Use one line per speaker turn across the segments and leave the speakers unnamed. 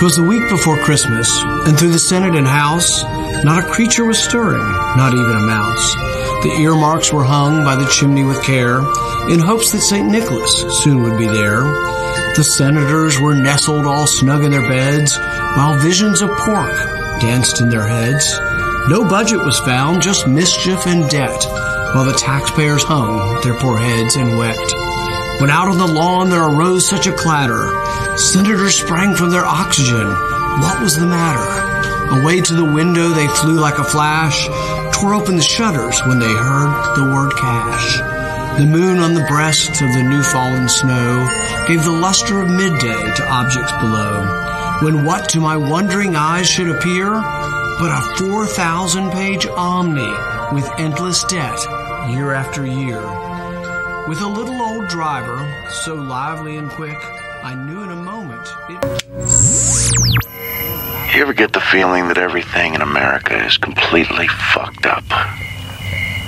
'Twas the week before Christmas, and through the Senate and House, not a creature was stirring, not even a mouse. The earmarks were hung by the chimney with care, in hopes that St. Nicholas soon would be there. The senators were nestled all snug in their beds, while visions of pork danced in their heads. No budget was found, just mischief and debt, while the taxpayers hung their poor heads and wept. When out on the lawn there arose such a clatter, senators sprang from their oxygen. What was the matter? Away to the window they flew like a flash, tore open the shutters when they heard the word cash. The moon on the breast of the new fallen snow gave the luster of midday to objects below. When what to my wondering eyes should appear but a 4,000 page omni with endless debt year after year. With a little driver, so lively and quick, I knew in a moment it.
You ever get the feeling that everything in America is completely fucked up?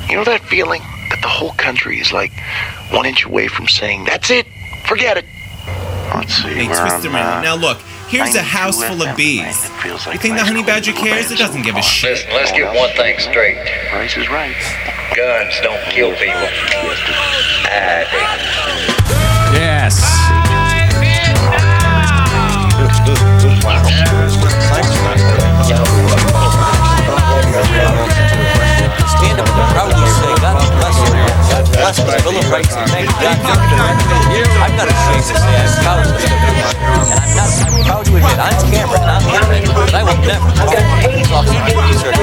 You know that feeling that the whole country is like one inch away from saying, that's it, forget it. Let's see,
Hey,
we're
twist
on,
around.
uh,
Now look, here's a house full of bees.
feels like
You think the honey badger cares? It doesn't give a shit.
Listen, let's get one thing straight.
Price is right.
Guns don't kill people. I do.
Yes.
Stand up and proudly say, God bless you. God bless the Bill of Rights and thank God for it. I'm not ashamed to say I'm proud of this country. And I'm not, I'm proud to admit, on camera and on the internet, that I will never forget police officers who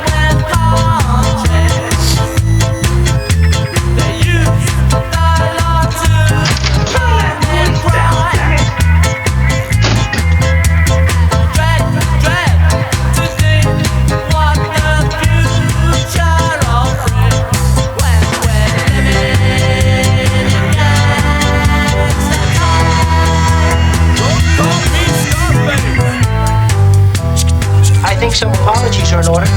think some apologies are in order.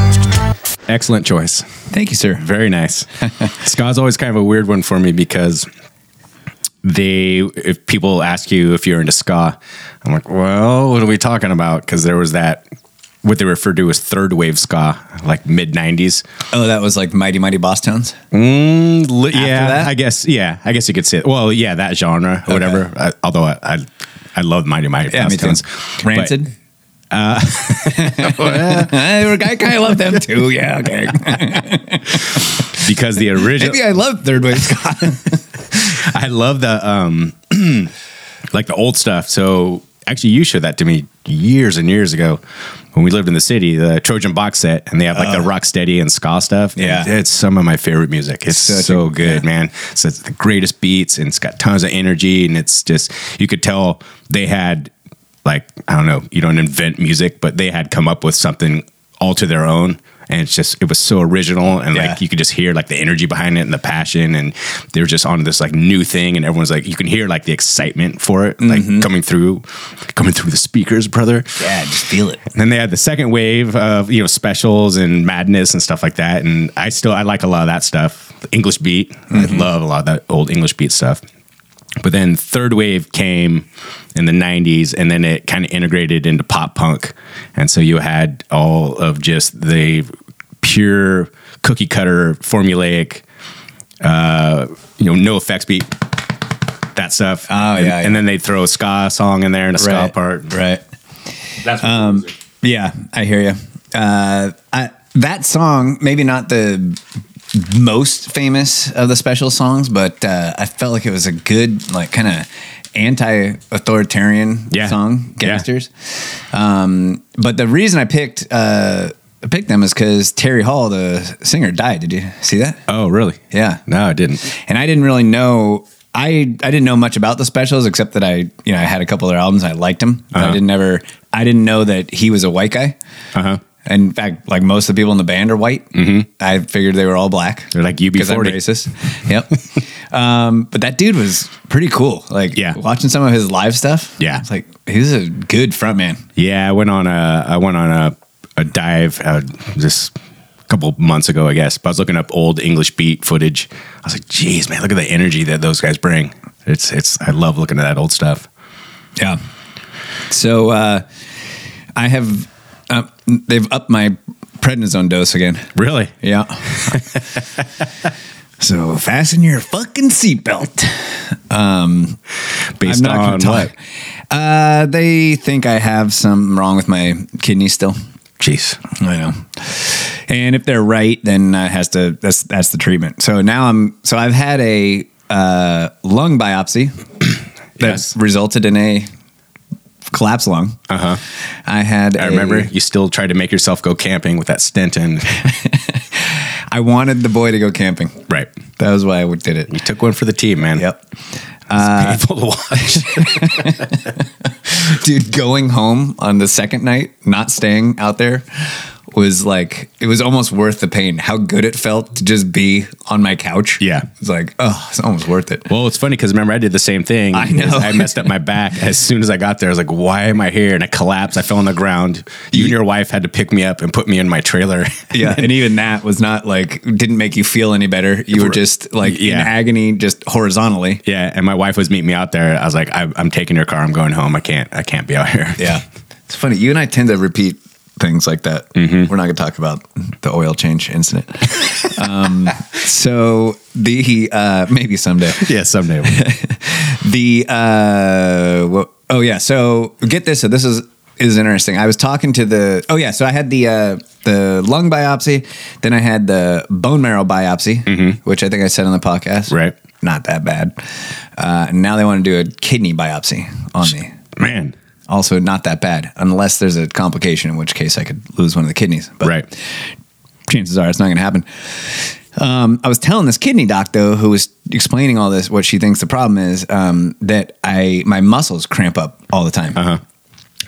Excellent choice.
Thank you, sir.
Very nice. Ska's always kind of a weird one for me because they, if people ask you if you're into ska, I'm like, well, what are we talking about? Because there was that, what they referred to as third wave ska, like mid 90s.
Oh, that was like Mighty Mighty Bosstones.
Mm, li- yeah,
that?
I guess. Yeah, I guess you could say. It. Well, yeah, that genre or whatever. I, although I, I, I love Mighty Mighty.
Yeah, me too.
Bosstones. But-
Rancid. Uh, I kind of love them too. Yeah, okay.
because the original.
Maybe I love third wave ska.
I love the um like the old stuff. So actually you showed that to me years and years ago when we lived in the city, the Trojan box set, and they have like the rock steady and ska stuff.
Yeah.
it's some of my favorite music. It's
Such
so
a-
good,
yeah.
man. So it's the greatest beats and it's got tons of energy and it's just you could tell they had like I don't know, you don't invent music, but they had come up with something all to their own. And it's just it was so original and
Yeah.
like you could just hear like the energy behind it and the passion. And they were just on this like new thing. And everyone's like you can hear like the excitement for it like mm-hmm. coming through coming through the speakers brother.
Yeah, just feel it.
and then they had the second wave of you know specials and madness and stuff like that. And i still i like a lot of that stuff. English beat. I mm-hmm. love a lot of that old english beat stuff. But then third wave came in the 90s and then it kind of integrated into pop punk. And so you had all of just the pure cookie cutter formulaic uh you know no effects beat that stuff.
Oh,
and,
yeah,
and then they'd throw a ska song in there and a ska
Right,
part.
Right.
that's what
Um, yeah, I hear you. Uh, I, that song, maybe not the most famous of the special songs, but uh, I felt like it was a good, like, kind of anti-authoritarian
Yeah.
song,
Yeah.
gangsters. Um, but the reason I picked uh, picked them is because Terry Hall, the singer, died. Did you see that?
oh really
Yeah,
no i didn't
and I didn't really know. I I didn't know much about the specials except that I you know I had a couple of their albums. I liked them. But I
Uh-huh.
didn't ever. I didn't know that he was a white guy.
uh-huh
In fact, like most of the people in the band are white. Mm-hmm. I figured they were all black.
They're like
because I'm
UB40.
racist. Yep. Um, but that dude was pretty cool. Like,
Yeah.
watching some of his live stuff.
Yeah.
it's like he's a good frontman.
Yeah, I went on a I went on a a dive uh, just a couple months ago, I guess. But I was looking up old English beat footage. I was like, "Geez, man, look at the energy that those guys bring." It's it's I love looking at that old stuff.
Yeah. So uh, I have uh, they've upped my prednisone dose again.
Really?
Yeah. so fasten your fucking seatbelt. Um,
Based on
talk-
what?
Uh, they think I have something wrong with my kidney still.
Jeez.
I know. And if they're right, then that has to that's that's the treatment. So now I'm so I've had a uh, lung biopsy that
Yes.
resulted in a collapsed lung.
Uh huh.
I had
I
a-
remember you still tried to make yourself go camping with that stent in.
I wanted the boy to go camping.
right.
That was why I did it.
You took one for the team, man.
Yep.
It's painful to watch.
Dude, going home on the second night, not staying out there, was like it was almost worth the pain. How good it felt to just be on my couch.
Yeah.
It's like, oh, it's almost worth it.
Well, it's funny because remember I did the same thing.
I know.
I messed up my back as soon as I got there. I was like, "Why am I here?" And I collapsed. I fell on the ground. You and your wife had to pick me up and put me in my trailer.
Yeah. and even that was not like didn't make you feel any better. You were just like
Yeah.
in agony, just horizontally.
yeah, and my wife was meeting me out there. I was like, I, "I'm taking your car. I'm going home. I can't. I can't be out here."
Yeah. It's funny. You and I tend to repeat things like that.
Mm-hmm.
We're not going to talk about the oil change incident. um, so the uh, maybe someday.
yeah. Someday.
The uh, wha- oh yeah. So get this. So this is is interesting. I was talking to the oh yeah. So I had the uh, the lung biopsy. Then I had the bone marrow biopsy, which I think I said on the podcast.
Right.
Not that bad. Uh, now they want to do a kidney biopsy on me.
Man.
Also, not that bad, unless there's a complication, in which case I could lose one of the kidneys. But
Right.
chances are it's not going to happen. Um, I was telling this kidney doc though, who was explaining all this, what she thinks the problem is um, that I my muscles cramp up all the time.
Uh-huh.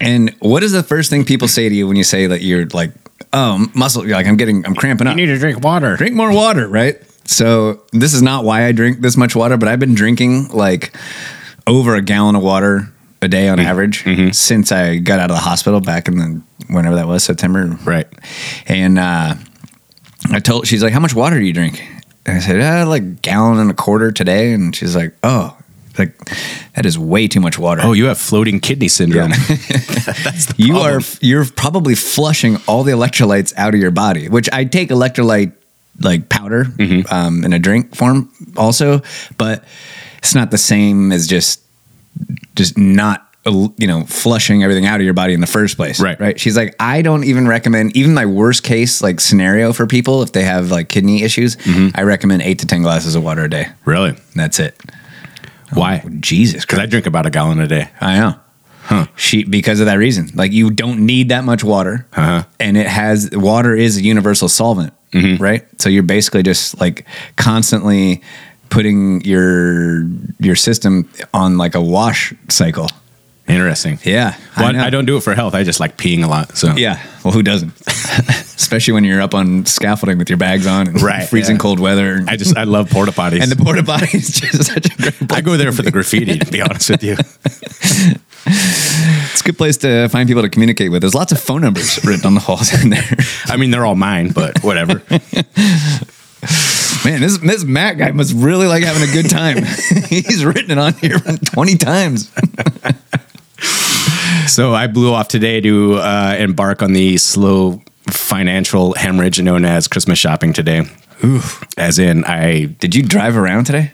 And what is the first thing people say to you when you say that you're like, oh, muscle? You're like, I'm getting, I'm cramping up.
You need to drink water.
drink more water, right? So this is not why I drink this much water, but I've been drinking like over a gallon of water a day on average since I got out of the hospital back in the whenever that was September,
Right.
and uh, I told she's like, "How much water do you drink?" And I said, uh, "Like a gallon and a quarter today." And she's like, "Oh, like that is way too much water."
Oh, you have floating kidney syndrome. The
you
problem.
are you're probably flushing all the electrolytes out of your body, which I take electrolyte like powder
Mm-hmm.
um, in a drink form also, but it's not the same as just just not you know flushing everything out of your body in the first place
Right.
right she's like i don't even recommend even my worst case like scenario for people if they have like kidney issues
Mm-hmm.
i recommend eight to ten glasses of water a day
Really?
that's it
Why?
jesus
Because I drink about a gallon a day.
I know. Huh. She because of that reason. Like you don't need that much water,
Uh-huh.
and it has water is a universal solvent, right? So you're basically just like constantly putting your your system on like a wash cycle.
Interesting.
Yeah,
Well, I. I don't do it for health. I just like peeing a lot. So
Yeah, well, who doesn't? Especially when you're up on scaffolding with your bags on and
Right,
freezing
yeah.
cold weather.
I just I love porta potties.
and the porta potties just such a great.
I go there for the graffiti. To be honest with you.
It's a good place to find people to communicate with. There's lots of phone numbers written on the walls in there.
I mean, they're all mine, but whatever.
Man, this this Matt guy must really like having a good time. He's written it on here 20 times.
So I blew off today to uh, embark on the slow financial hemorrhage known as Christmas shopping today. As in, I
Did you drive around today?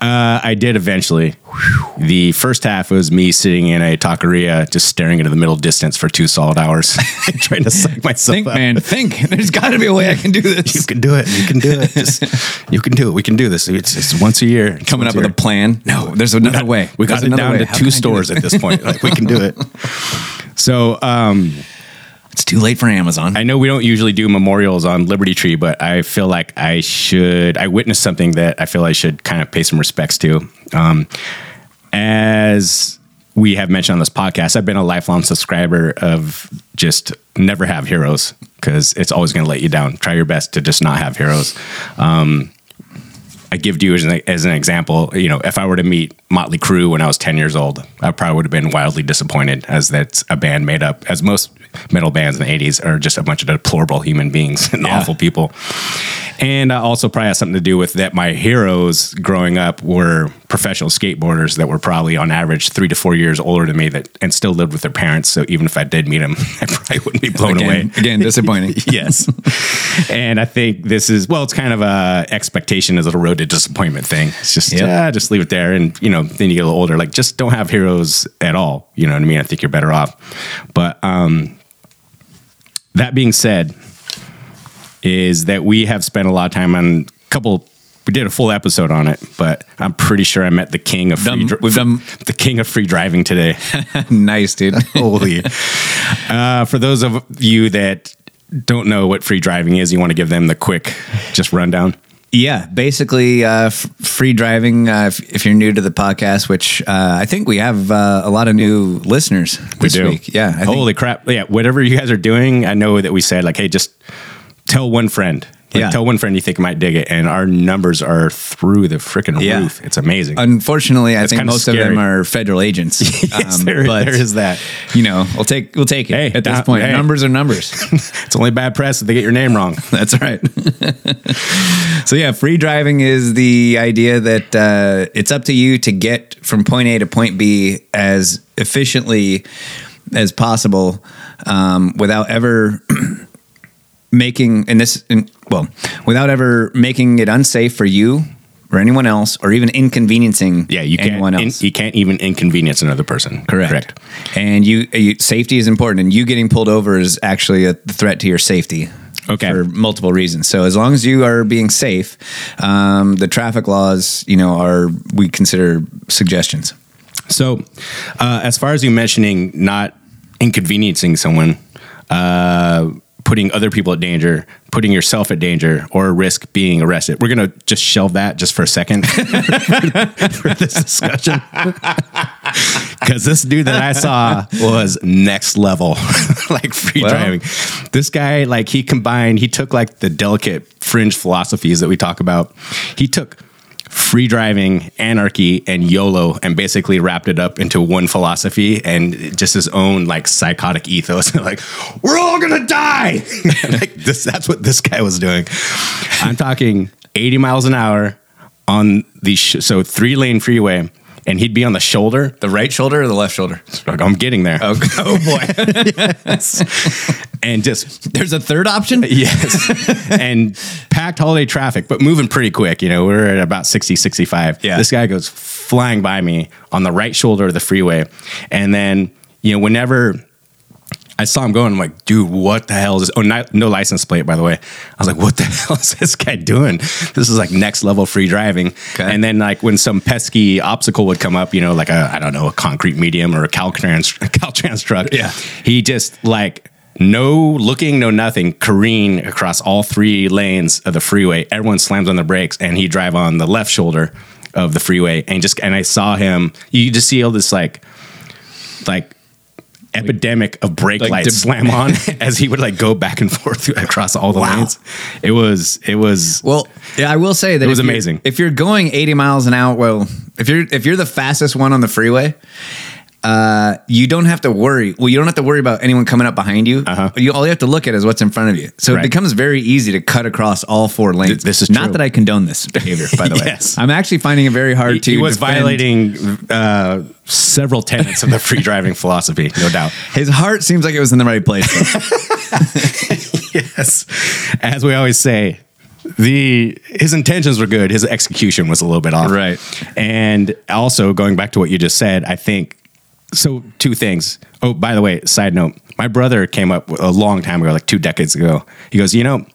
Uh, I did eventually. The first half was me sitting in a taqueria, just staring into the middle distance for two solid hours, trying to psych myself
Think,
up.
man, think. There's got to be a way I can do this.
You can do it. You can do it. Just, you can do it. We can do this. It's, it's once a year. It's
Coming up with a plan. No, there's another way.
We got it down
way.
to
How
two stores at this point. Like we can do it. So um,
It's too late for Amazon.
I know we don't usually do memorials on Liberty Tree, but I feel like I should. I witnessed something that I feel I should kind of pay some respects to. Um, as we have mentioned on this podcast, I've been a lifelong subscriber of just never have heroes because it's always going to let you down. Try your best to just not have heroes. Um, I give to you as an, as an example. You know, if I were to meet Motley Crue when I was 10 years old, I probably would have been wildly disappointed as that's a band made up, as most metal bands in the 80s are just a bunch of deplorable human beings and
Yeah.
awful people. And uh, also probably has something to do with that my heroes growing up were professional skateboarders that were probably on average three to four years older than me that and still lived with their parents. So even if I did meet them, I probably wouldn't be blown
again,
away.
again, disappointing.
yes. and I think this is well, it's kind of a expectation as a road to disappointment thing. It's just yeah, just leave it there. And you know, then you get a little older, like just don't have heroes at all. You know what I mean? I think you're better off. But um that being said, is that we have spent a lot of time on a couple we did a full episode on it, but I'm pretty sure I met the king of free dri- the king of free driving today.
nice, dude.
Holy. Uh, for those of you that don't know what free driving is, you want to give them the quick just rundown.
Yeah, basically, uh, f- free driving. Uh, if, if you're new to the podcast, which uh, I think we have uh, a lot of new listeners this week. Yeah, I think,
Holy crap. Yeah. Whatever you guys are doing, I know that we said, like, hey, just tell one friend. Like,
Yeah.
Tell one friend you think might dig it. And our numbers are through the freaking
Yeah.
roof. It's amazing.
Unfortunately, I think most of them are federal agents.
Yes,
Um,
there- there is that.
You know, we'll take we'll take it
Hey,
at this
uh,
point.
hey.
Numbers are numbers.
it's only bad press if they get your name wrong.
That's right. so yeah, free driving is the idea that uh, it's up to you to get from point A to point B as efficiently as possible um, without ever making and this in, well without ever making it unsafe for you or anyone else or even inconveniencing
Yeah, you can't. in-
else.
you can't even inconvenience another person.
Correct. And you, you safety is important, and you getting pulled over is actually a threat to your safety.
Okay.
For multiple reasons. So as long as you are being safe, um, the traffic laws, you know, are we consider suggestions.
So, uh, as far as you mentioning not inconveniencing someone, uh, putting other people at danger, putting yourself at danger, or risk being arrested, we're gonna just shelve that just for a second for this discussion. Because this dude that I saw was next level, like free
Well.
driving. This guy, like, he combined, he took like the delicate fringe philosophies that we talk about. He took free driving, anarchy, and YOLO, and basically wrapped it up into one philosophy and just his own like psychotic ethos. like, we're all gonna die. like this, that's what this guy was doing. I'm talking 80 miles an hour on the sh- so three lane freeway, and he'd be on the shoulder.
The right shoulder or the left shoulder?
Like, I'm getting there.
Oh, oh boy.
And just
There's a third option?
yes and packed holiday traffic but moving pretty quick you know we're at about 60 65
Yeah.
this guy goes flying by me on the right shoulder of the freeway and then you know whenever I saw him going. I'm like, dude, what the hell is this? Oh, not, no license plate, by the way. I was like, what the hell is this guy doing? This is like next level free driving.
Okay.
And then like when some pesky obstacle would come up, you know, like a I don't know a concrete medium or a Caltrans a Caltrans truck.
Yeah.
He just like no looking, no nothing, careen across all three lanes of the freeway. Everyone slams on the brakes, and he drive on the left shoulder of the freeway, and just and I saw him. You just see all this like like epidemic of brake
Like
lights
deb-
slam on as he would like go back and forth across all the
Wow.
lanes. It was it was
Well, yeah, I will say that
It was
if you're-
amazing.
If you're going 80 miles an hour, well, if you're if you're the fastest one on the freeway, uh, you don't have to worry. Well, you don't have to worry about anyone coming up behind you.
Uh-huh.
You all you have to look at is what's in front of you. So
Right.
it becomes very easy to cut across all four lanes.
Th- this is
not
true.
that I condone this behavior. By the
Yes.
way, I'm actually finding it very hard
he,
to.
he was
defend-
violating uh, several tenets of the free driving philosophy, no doubt.
His heart seems like it was in the right place.
yes. As we always say, the his intentions were good, his execution was a little bit off.
Right.
And also going back to what you just said, I think so two things. Oh, by the way, side note, my brother came up a long time ago, like two decades ago. He goes, "You know,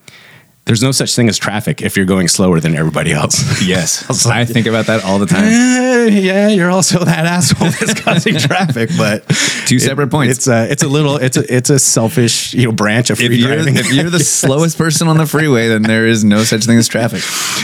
there's no such thing as traffic if you're going slower than everybody else."
yes,
like-
I think about that all the time.
Eh, yeah, you're also that asshole that's causing traffic, but
Two separate points.
It's a it's a little it's a it's a selfish you know branch of
If
free
you're,
driving.
if you're the slowest person on the freeway, then there is no such thing as traffic.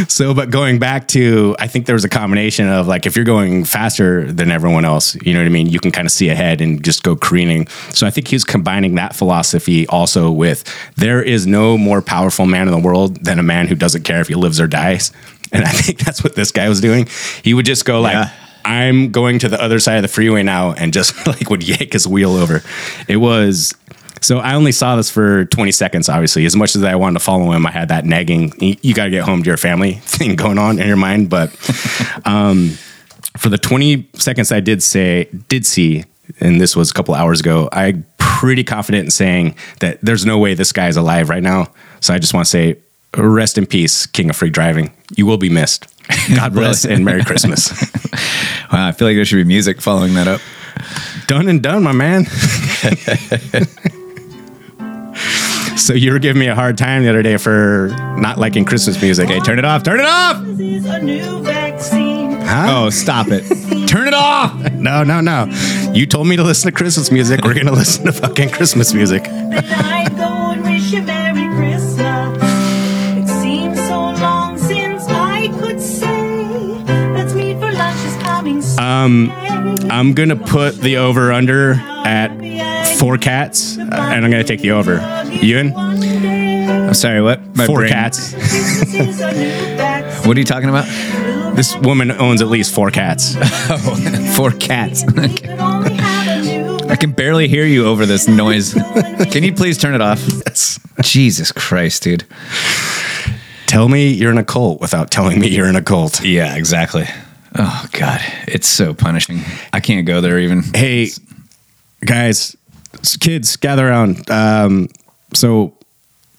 So, but going back to, I think there was a combination of like, if you're going faster than everyone else, you know what I mean? You can kind of see ahead and just go careening. So I think he was combining that philosophy also with there is no more powerful man in the world than a man who doesn't care if he lives or dies. And I think that's what this guy was doing. He would just go like,
Yeah.
I'm going to the other side of the freeway now and just like would yank his wheel over. It was so I only saw this for 20 seconds, obviously. As much as I wanted to follow him, I had that nagging, you, you got to get home to your family thing going on in your mind. But um, for the 20 seconds I did say, did see, and this was a couple hours ago, I'm pretty confident in saying that there's no way this guy is alive right now. So I just want to say, rest in peace, King of Free Driving. You will be missed. God bless and Merry Christmas.
Wow, I feel like there should be music following that up.
done and done, my man. so you were giving me a hard time the other day for not liking Christmas music. Hey, turn it off. Turn it off.
This is a new vaccine.
Huh?
Oh, stop it. Turn it off.
No, no, no. You told me to listen to Christmas music. We're going to listen to fucking Christmas music. Um, I'm going to put the over under at four cats, uh, and I'm going to take the over. Ewan?
I'm sorry, what? My
Four
brain-
cats.
Christmas is a new vaccine.
What are you talking about?
This woman owns at least four cats.
Four cats.
We could only have a new
I can barely hear you over this noise. Can you please turn it off? Jesus Christ, dude.
Tell me you're in a cult without telling me you're in a cult.
Yeah, exactly. Oh God, it's so punishing. I can't go there even.
hey guys kids gather around. Um, so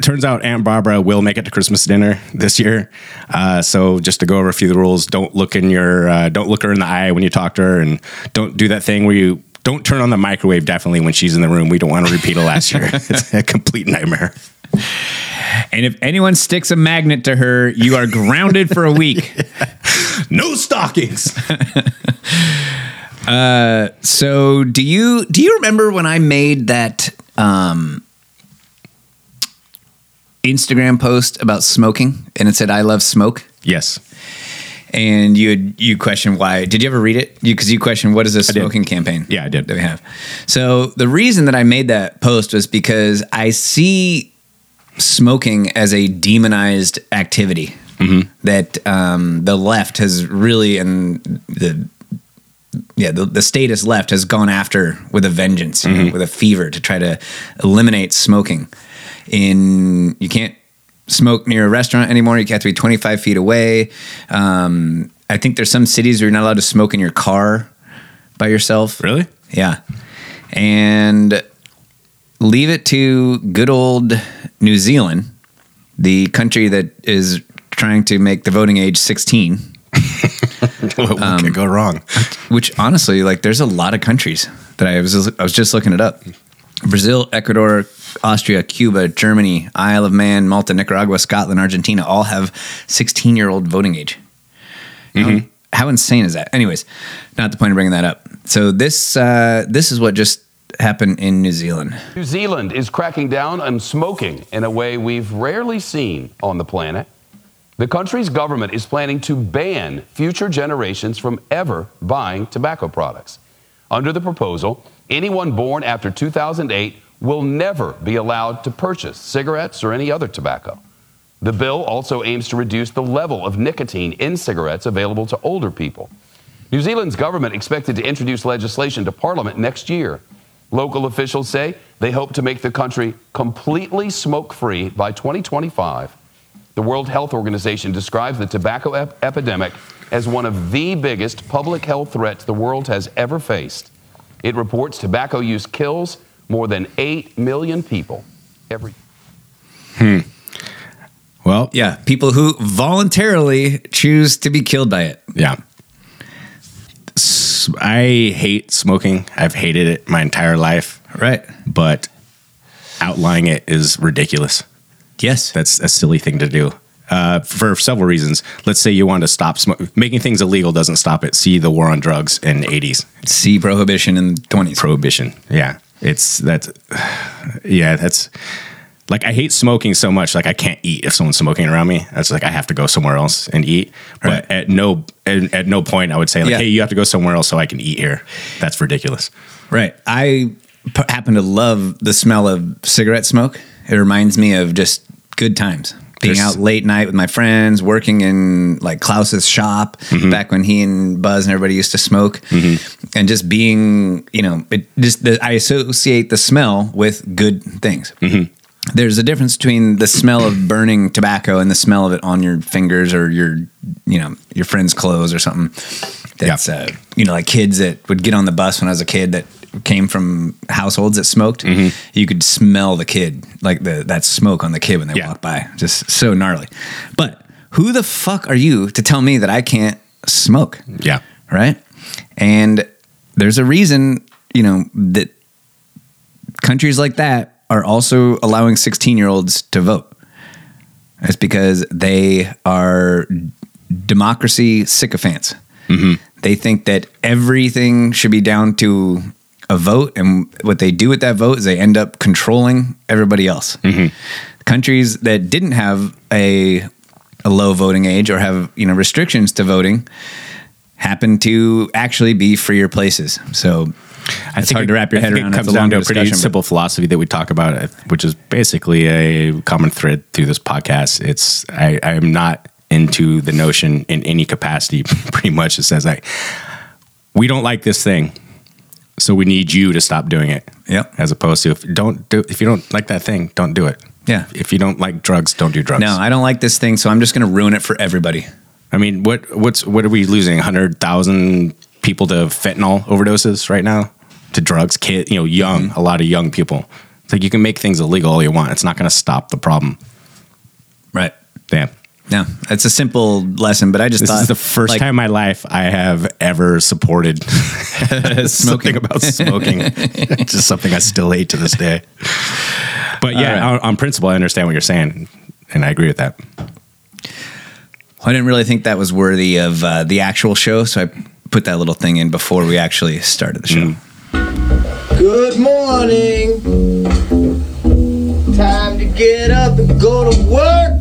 turns out aunt barbara will make it to christmas dinner this year. Uh, so just to go over a few of the rules don't look in your uh, don't look her in the eye when you talk to her and don't do that thing where you don't turn on the microwave definitely when she's in the room. We don't want to repeat it last year. It's a complete nightmare
And if anyone sticks a magnet to her, you are grounded for a week.
no stockings
So do you do you remember when I made that um, Instagram post about smoking and it said I love smoke?
yes
And you had, you questioned why? Did you ever read it? You because you questioned what is this smoking campaign?
Yeah, I did.
That we have. So the reason that I made that post was because I see smoking as a demonized activity
Mm-hmm.
that um, the left has really and the yeah the, the statist left has gone after with a vengeance you know,
Mm-hmm.
with a fever to try to eliminate smoking in you can't smoke near a restaurant anymore you have to be 25 feet away um, i think there's some cities where you're not allowed to smoke in your car by yourself
really
yeah. And leave it to good old New Zealand, the country that is trying to make the voting age 16,
what
Um,
could go wrong
which honestly, like, there's a lot of countries that I was, I was just looking it up. Brazil, Ecuador, Austria, Cuba, Germany, Isle of Man, Malta, Nicaragua, Scotland, Argentina all have 16 year old voting age. How, how insane is that? Anyways, not the point of bringing that up. So this uh, this is what just happened in New Zealand.
New Zealand is cracking down on smoking in a way we've rarely seen on the planet. The country's government is planning to ban future generations from ever buying tobacco products. Under the proposal, anyone born after 2008 will never be allowed to purchase cigarettes or any other tobacco. The bill also aims to reduce the level of nicotine in cigarettes available to older people. New Zealand's government expected to introduce legislation to Parliament next year. Local officials say they hope to make the country completely smoke free by 2025. The World Health Organization describes the tobacco ep- epidemic as one of the biggest public health threats the world has ever faced. It reports tobacco use kills more than 8 million people every Hmm.
well
Yeah, people who voluntarily choose to be killed by it.
Yeah. I hate smoking. I've hated it my entire life,
Right.
but outlawing it is ridiculous.
Yes.
That's a silly thing to do. Uh, for several reasons. Let's say you want to stop smoking. Making things illegal doesn't stop it. See the war on drugs in the 80s.
See prohibition in the 20s.
Prohibition. Yeah. It's that's, yeah, that's like I hate smoking so much. Like I can't eat if someone's smoking around me. That's like I have to go somewhere else and eat. But at no at, at no point I would say like,
Yeah.
hey, you have to go somewhere else so I can eat here. That's ridiculous.
Right. I p- happen to love the smell of cigarette smoke. It reminds me of just good times. being
There's-
out late night with my friends, working in like Klaus's shop
Mm-hmm.
back when he and Buzz and everybody used to smoke, and just being, you know, it just the, I associate the smell with good things.
Mm-hmm.
There's a difference between the smell of burning tobacco and the smell of it on your fingers or your, you know, your friend's clothes or something. That's, uh, you know, like kids that would get on the bus when I was a kid that came from households that smoked.
Mm-hmm.
You could smell the kid, like the that smoke on the kid when they
Yeah.
walk by. Just so gnarly. But who the fuck are you to tell me that I can't smoke?
Yeah.
Right? And there's a reason, you know, that countries like that are also allowing 16 year olds to vote. It's because they are democracy sycophants. Mm-hmm. They think that everything should be down to a vote, and what they do with that vote is they end up controlling everybody else. Mm-hmm. Countries that didn't have a a low voting age or have you know restrictions to voting happen to actually be freer places. So
I
it's hard to wrap your
I
head
think
around.
It
It's
comes
a
down to a pretty simple philosophy that we talk about, which is basically a common thread through this podcast. It's I, I am not into the notion in any capacity. Pretty much, it says like we don't like this thing, so we need you to stop doing it.
Yep.
As opposed to if don't do if you don't like that thing, don't do it.
Yeah.
If you don't like drugs, don't do drugs.
No, I don't like this thing, so I'm just going to ruin it for everybody.
I mean, what what's what are we losing? Hundred thousand people to fentanyl overdoses right now to drugs. Kid, you know, young,
Mm-hmm.
a lot of young people. It's like you can make things illegal all you want. It's not going to stop the problem.
Right.
Damn.
Yeah, it's a simple lesson, but I just
This
thought
is the first
like,
time in my life I have ever supported something about smoking. it's just something I still hate to this day. But yeah,
right.
on, on principle, I understand what you're saying, and I agree with that.
I didn't really think that was worthy of uh, the actual show, so I put that little thing in before we actually started the show.
Good morning. Time to get up and go to work.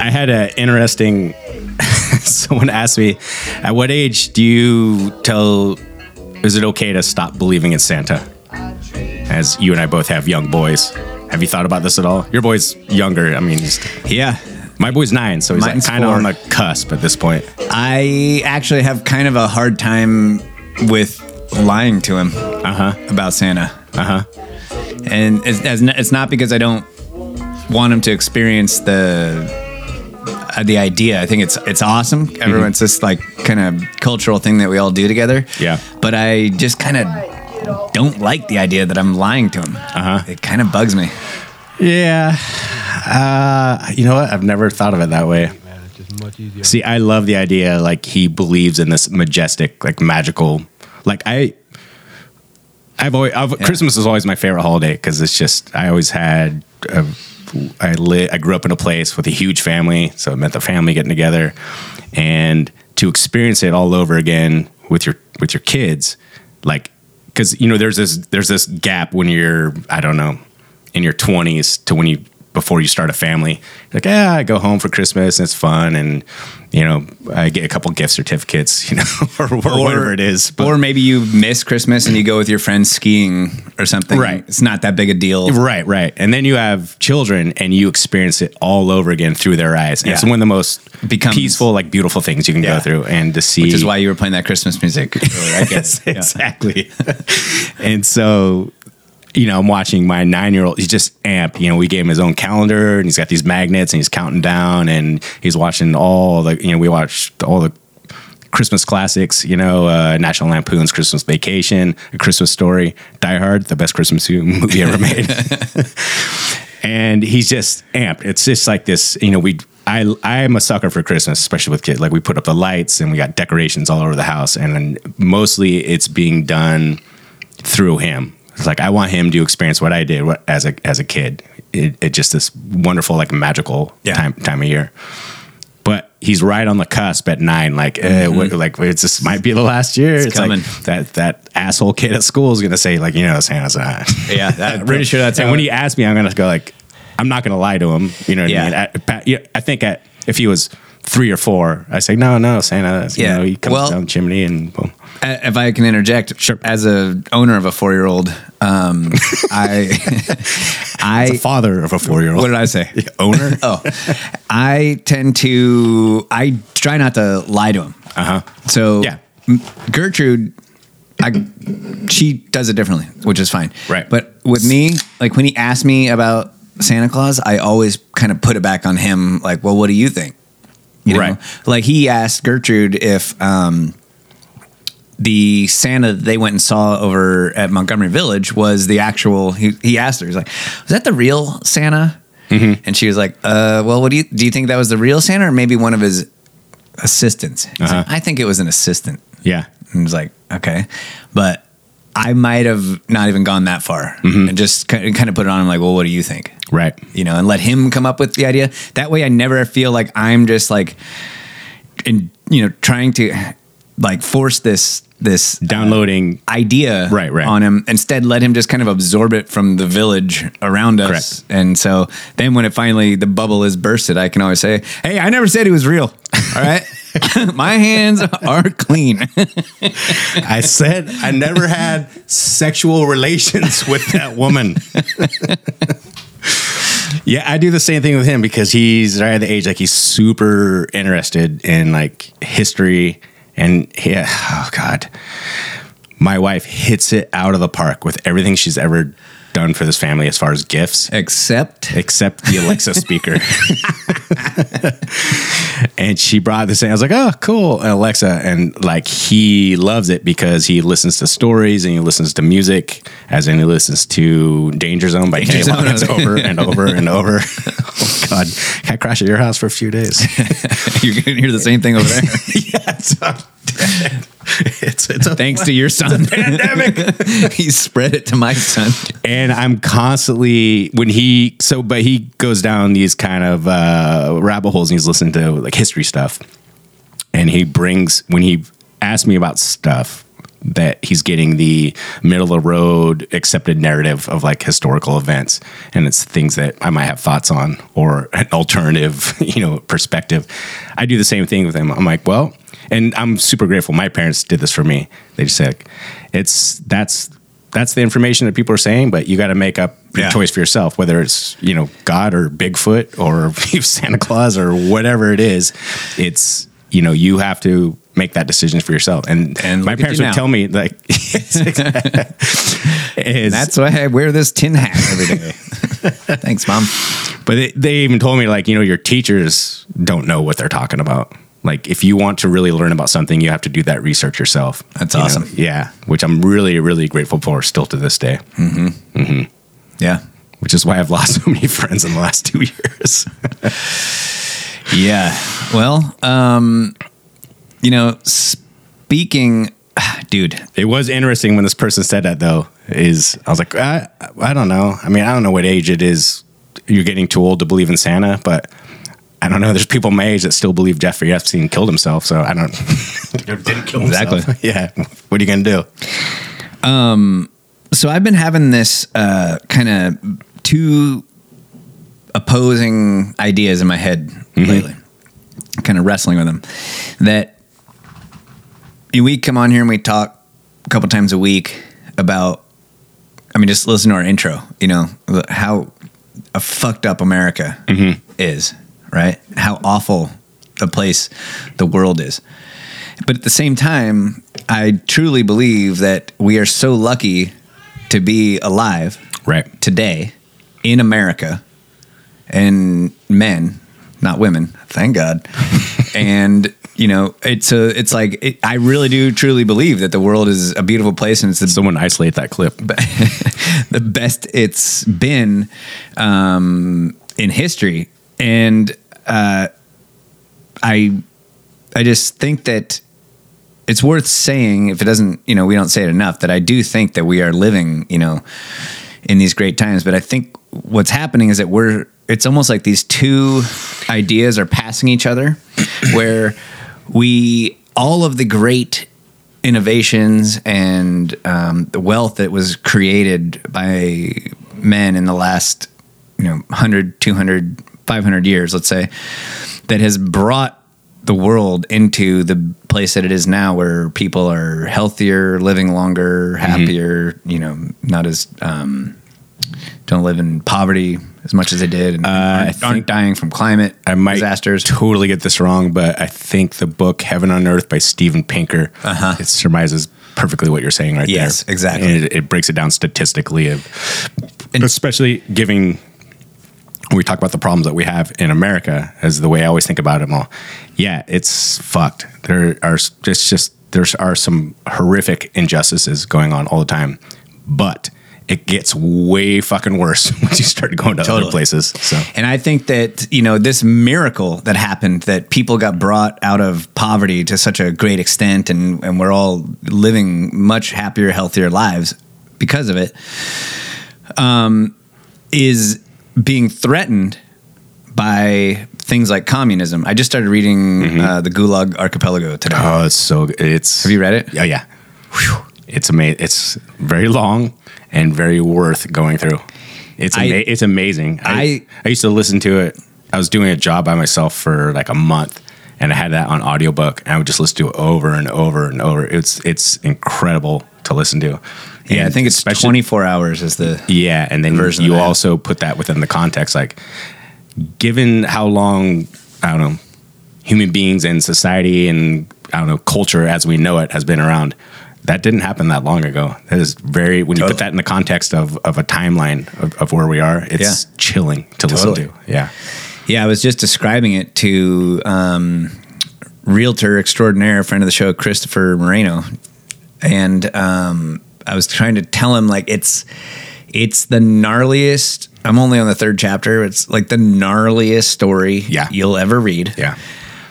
I
had an interesting. someone asked me, "At what age do you tell? Is it okay to stop believing in Santa?" As you and I both have young boys, have you thought about this at all? Your boy's younger. I mean, he's,
Yeah.
my boy's nine, so he's like kind of on the cusp at this point.
I actually have kind of a hard time with lying to him
Uh huh.
about Santa.
Uh huh.
And it's, it's not because I don't want him to experience the uh, the idea. I think it's it's awesome. Everyone's this like kind of cultural thing that we all do together.
Yeah.
But I just kind of don't like the idea that I'm lying to him.
Uh-huh.
It kind of bugs me.
Yeah. Uh, you know what? I've never thought of it that way. See, I love the idea like he believes in this majestic, like magical, like I I've always I've, Christmas is always my favorite holiday because it's just I always had a, I lit I grew up in a place with a huge family, so it meant the family getting together, and to experience it all over again with your with your kids, like because you know there's this there's this gap when you're I don't know in your 20s to when you before you start a family like yeah i go home for christmas and it's fun and you know i get a couple gift certificates you know or, or whatever it is but
or maybe you miss Christmas and you go with your friends skiing or something.
Right.
It's not that big a deal.
Right, right. And then you have children and you experience it all over again through their eyes. And it's one of the most
Becomes-
peaceful, like beautiful things you can
Yeah.
go through and to see.
Which is why you were playing that Christmas music. earlier. I guess.
Exactly. and so, you know, I'm watching my nine year old. He's just amped. You know, we gave him his own calendar and he's got these magnets and he's counting down and he's watching all the, you know, we watched all the Christmas classics, you know, uh, National Lampoon's Christmas Vacation, A Christmas Story, Die Hard, the best Christmas movie ever made. and he's just amped. It's just like this, you know, we I I'm a sucker for Christmas, especially with kids. Like we put up the lights and we got decorations all over the house and then mostly it's being done through him. It's like I want him to experience what I did as a as a kid. It, it just this wonderful like magical
Yeah.
time time of year. But he's right on the cusp at nine. Like, eh, what, like it's this might be the last year. It's, like
coming.
that that asshole kid at school is gonna say like, you know, Santa's not.
Yeah, that- I'm pretty sure that's
And when
it-
he asks me, I'm gonna go like, I'm not gonna lie to him. You know what
Yeah.
I mean? Yeah, I think at, if he was three or four, I say, no, no, Santa. You
Yeah.
know, he comes
Well-
down the chimney and boom.
If I can interject,
Sure.
as a owner of a four year old, um, I, I,
father of a four year old.
what did I say?
Owner?
Oh, I tend to I try not to lie to him.
Uh huh.
So
Yeah.
Gertrude, I she does it differently, which is fine.
Right.
But with me, like when he asked me about Santa Claus, I always kind of put it back on him. Like, well, what do you think? You know,
Right.
like he asked Gertrude if um, the Santa that they went and saw over at Montgomery Village was the actual. He, he asked her, he's like, "Was that the real Santa?"
Mm-hmm.
And she was like, "Uh, well, what do you do? You think that was the real Santa, or maybe one of his assistants?"
Uh-huh.
like, I think it was an assistant.
Yeah.
And was like, okay, but I might have not even gone that far
Mm-hmm.
and just kind of, put it on him like, well, what do you think?
Right.
You know, and let him come up with the idea. That way, I never feel like I'm just like, in you know, trying to like force this this
Downloading.
idea
Right, right.
on him. Instead, let him just kind of absorb it from the village around us.
Correct.
And so then when it finally the bubble is bursted, I can always say, "Hey, I never said he was real. All right, my hands are clean."
I said I never had sexual relations with that woman. yeah, I do the same thing with him because he's right at the age like he's super interested in like history and yeah, oh god. My wife hits it out of the park with everything she's ever done for this family as far as gifts
Except
except the Alexa speaker. and she brought this in. I was like, oh, cool, Alexa. And like, he loves it because he listens to stories and he listens to music, as in he listens to Danger Zone by Kenny
Zone.
Loggins over and over and over. oh, God. Can I crash at your house for a few days?
you're gonna hear the same thing over there.
yeah, it's, dead. it's, it's a
Thanks to your son.
pandemic.
he spread it to my son.
and I'm constantly when he so but he goes down these kind of uh, rabbit holes and he's listening to like history stuff, and he brings when he asks me about stuff that he's getting the middle of the road accepted narrative of like historical events and it's things that I might have thoughts on or an alternative you know perspective I do the same thing with him I'm like well and I'm super grateful my parents did this for me they just said it's that's that's the information that people are saying, but you got to make up your
Yeah.
choice for yourself, whether it's you know God or Bigfoot or Santa Claus or whatever it is. It's you know you have to make that decision for yourself. And
And
my parents would
now.
tell me like, is,
That's why I wear this tin hat every day. Thanks, mom.
But they, they even told me like you know your teachers don't know what they're talking about. Like if you want to really learn about something, you have to do that research yourself.
That's
You know?
awesome.
Yeah, which I'm really really grateful for still to this day. Mm-hmm. Mm-hmm.
Yeah.
Which is why I've lost so many friends in the last two years.
Yeah. Well, um, you know, speaking, dude,
It was interesting when this person said that though. Is I was like, I, I don't know. I mean, I don't know what age it is. You're getting too old to believe in Santa, but I don't know. There's people my age that still believe Jeffrey Epstein killed himself. So I don't. didn't kill himself.
Exactly.
Yeah. What are you gonna do?
Um, so I've been having this uh, kind of two opposing ideas in my head mm-hmm. lately, kind of wrestling with them. That we come on here and we talk a couple times a week about. I mean, just listen to our intro. You know how a fucked up America mm-hmm. is, right? How awful the place, the world is. But at the same time, I truly believe that we are so lucky to be alive
Right.
today in America and men, not women, thank God. and you know, it's a, it's like it, I really do truly believe that the world is a beautiful place and it's the
Someone isolate that clip.
the best it's been um, in history, and uh, I I just think that it's worth saying if it doesn't you know we don't say it enough that I do think that we are living you know in these great times, but I think what's happening is that we're it's almost like these two ideas are passing each other where we all of the great innovations and um, the wealth that was created by men in the last you know 100 200 500 years let's say that has brought the world into the place that it is now, where people are healthier, living longer,
Mm-hmm.
happier. You know, not as um, don't live in poverty as much as they did, and
Uh, I
aren't, aren't
think-
dying from climate
I might
disasters.
totally get this wrong, but I think the book Heaven on Earth by Steven Pinker
Uh-huh.
it surmises perfectly what you're saying right
Yes,
there.
exactly.
And it, it breaks it down statistically, of, especially giving when we talk about the problems that we have in America as the way I always think about them all. Yeah, it's fucked. There are it's just there are some horrific injustices going on all the time, but it gets way fucking worse once you start going to other places. So
And I think that, you know, this miracle that happened that people got brought out of poverty to such a great extent and, and we're all living much happier, healthier lives because of it, um, is being threatened by things like communism. I just started reading uh, the Gulag Archipelago today.
Oh, it's so. It's
Have you read it?
Yeah, yeah. Whew. It's amazing. It's very long and very worth going through. It's
I-
it's amazing. I, I used to listen to it. I was doing a job by myself for like a month, and I had that on audiobook, and I would just listen to it over and over and over. It's it's incredible to listen to.
Yeah, I think it's
especially-
24 hours is the
yeah, and then
version
you also put that within the context, like given how long I don't know human beings and society and I don't know culture as we know it has been around. That didn't happen that long ago. That is very when you put that in the context of of a timeline of, of where we are. It's
Yeah.
chilling to
Totally.
listen to. Yeah,
Yeah, I was just describing it to um, realtor extraordinaire, friend of the show, Christopher Moreno, and um, I was trying to tell him like it's it's the gnarliest. I'm only on the third chapter. It's like the gnarliest story
Yeah.
you'll ever read.
yeah,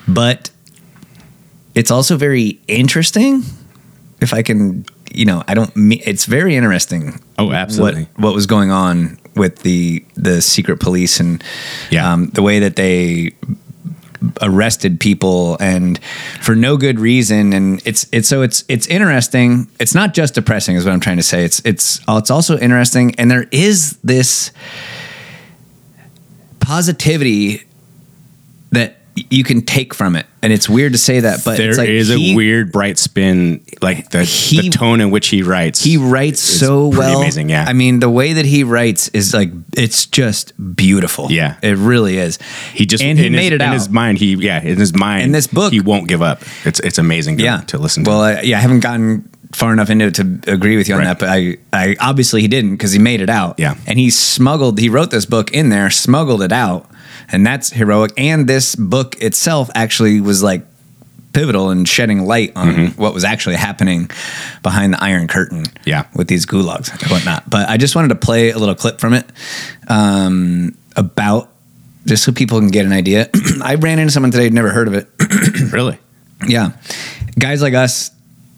but it's also very interesting. If I can, you know, I don't. It's very interesting.
Oh, absolutely.
What what was going on with the the secret police and
Yeah.
um, the way that they arrested people and for no good reason. And it's it's so it's it's interesting. It's not just depressing is what i'm trying to say. It's it's it's also interesting. And there is this positivity that you can take from it and it's weird to say that but
there
it's
is
he-
a weird bright spin, like the
He-
the tone in which he writes.
he writes so well
Amazing, yeah.
i mean the way that he writes is like it's just beautiful
Yeah.
it really is
he just
and he
in
made
his,
it
in his mind. He yeah, in his mind.
In this book-
he won't give up. It's it's amazing. To,
yeah
to listen to.
well I, yeah i haven't gotten far enough into it to agree with you on
Right.
that but i i obviously he didn't because he made it out
Yeah.
and he smuggled he wrote this book in there smuggled it out and that's heroic and this book itself actually was like pivotal in shedding light on what was actually happening behind the iron curtain
Mm-hmm. Yeah.
with these gulags and whatnot but i just wanted to play a little clip from it um, about just so people can get an idea i ran into someone today who'd never heard of it
really,
yeah. Guys like us,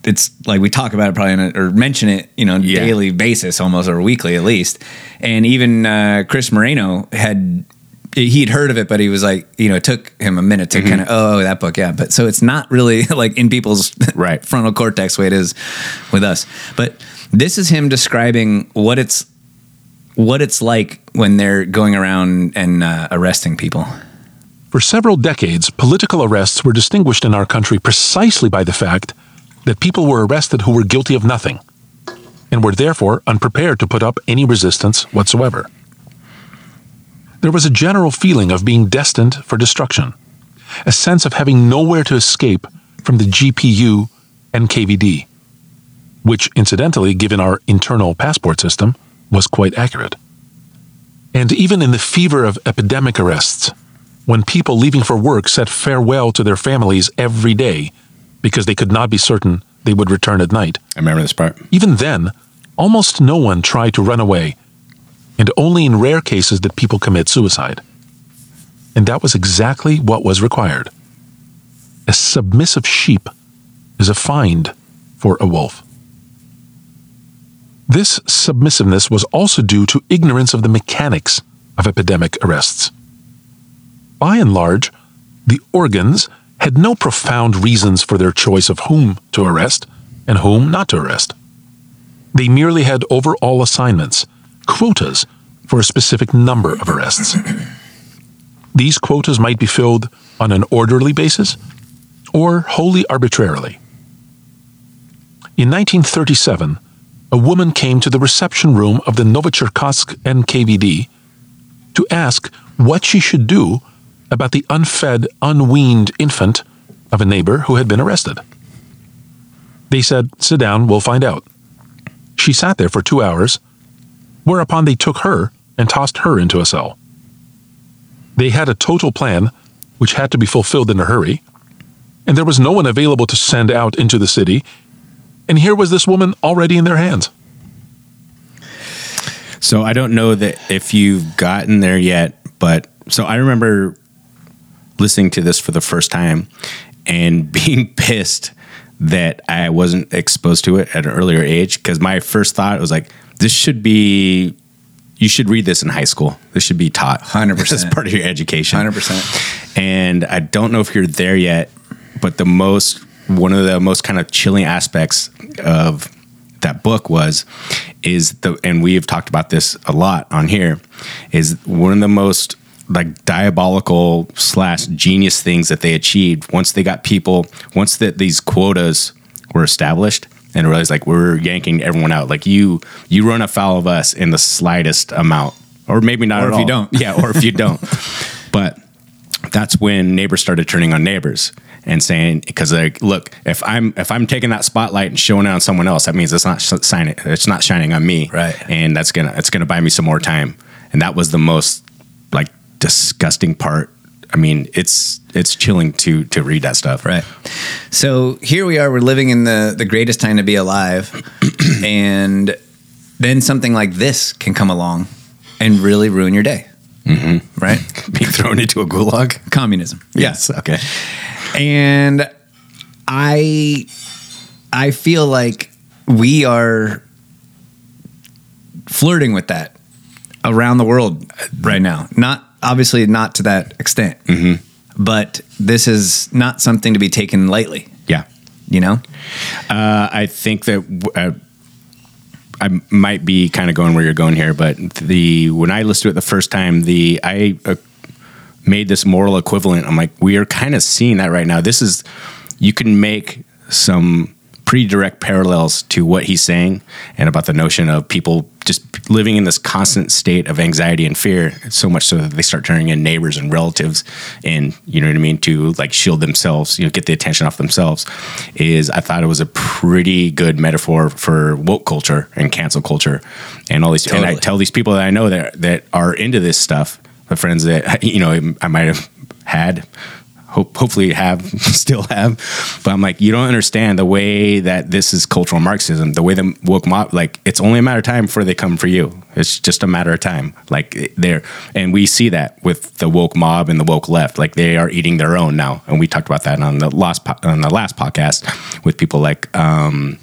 it's like we talk about it probably on a, or mention it, you know,
Yeah.
daily basis almost or weekly at least. And even uh, Chris Moreno had he'd heard of it, but he was like, you know, it took him a minute to kind of, oh, that book, yeah. But so it's not really like in people's
Right.
frontal cortex way it is with us. But this is him describing what it's what it's like when they're going around and uh, arresting people.
For several decades, political arrests were distinguished in our country precisely by the fact that people were arrested who were guilty of nothing and were therefore unprepared to put up any resistance whatsoever. There was a general feeling of being destined for destruction, a sense of having nowhere to escape from the GPU and KVD, which, incidentally, given our internal passport system, was quite accurate. And even in the fever of epidemic arrests, when people leaving for work said farewell to their families every day because they could not be certain they would return at night,
I remember this part.
even then, almost no one tried to run away, and only in rare cases did people commit suicide. And that was exactly what was required. A submissive sheep is a find for a wolf. This submissiveness was also due to ignorance of the mechanics of epidemic arrests. By and large, the organs had no profound reasons for their choice of whom to arrest and whom not to arrest. They merely had overall assignments, quotas for a specific number of arrests. These quotas might be filled on an orderly basis or wholly arbitrarily. In 1937, a woman came to the reception room of the Novocherkassk NKVD to ask what she should do about the unfed, unweaned infant of a neighbor who had been arrested. They said, Sit down, we'll find out. She sat there for two hours, whereupon they took her and tossed her into a cell. They had a total plan, which had to be fulfilled in a hurry, and there was no one available to send out into the city, and here was this woman already in their hands.
So I don't know that if you've gotten there yet, but so I remember listening to this for the first time and being pissed that I wasn't exposed to it at an earlier age because my first thought was like, this should be. You should read this in high school. This should be taught
100%.
as part of your education.
100%.
And I don't know if you're there yet, but the most one of the most kind of chilling aspects of that book was is the and we have talked about this a lot on here is one of the most like diabolical slash genius things that they achieved once they got people once that these quotas were established and realized like we're yanking everyone out. Like you you run afoul of us in the slightest amount. Or maybe not
Or if you don't.
yeah or if you don't. But that's when neighbors started turning on neighbors and saying because like look if i'm if i'm taking that spotlight and showing it on someone else that means it's not sh- shining it's not shining on me.
Right.
and that's gonna it's gonna buy me some more time. And that was the most disgusting part i mean it's it's chilling to to read that stuff
Right. So here we are, we're living in the, the greatest time to be alive. and then something like this can come along and really ruin your day. Mm-hmm. Right?
being thrown into a gulag
Communism.
yes okay
And I I feel like we are flirting with that around the world right now. Not obviously not to that extent. But this is not something to be taken lightly,
yeah
you know?
Uh, I think that uh, I might be kind of going where you're going here, but the when I listened to it the first time, the I uh, made this moral equivalent. I'm like, we are kind of seeing that right now. This is you can make some pretty direct parallels to what he's saying and about the notion of people just living in this constant state of anxiety and fear so much so that they start turning in neighbors and relatives and you know what i mean to like shield themselves you know get the attention off themselves is i thought it was a pretty good metaphor for woke culture and cancel culture and all these and i tell these people that i know that that are into this stuff the friends that you know i might have had hope, hopefully have still have. But i'm like you don't understand the way that this is cultural marxism. The way the woke mob like it's only a matter of time before they come for you. It's just a matter of time. Like they're and we see that with the woke mob and the woke left. Like they are eating their own now. And we talked about that on the last po- on the last podcast with people like um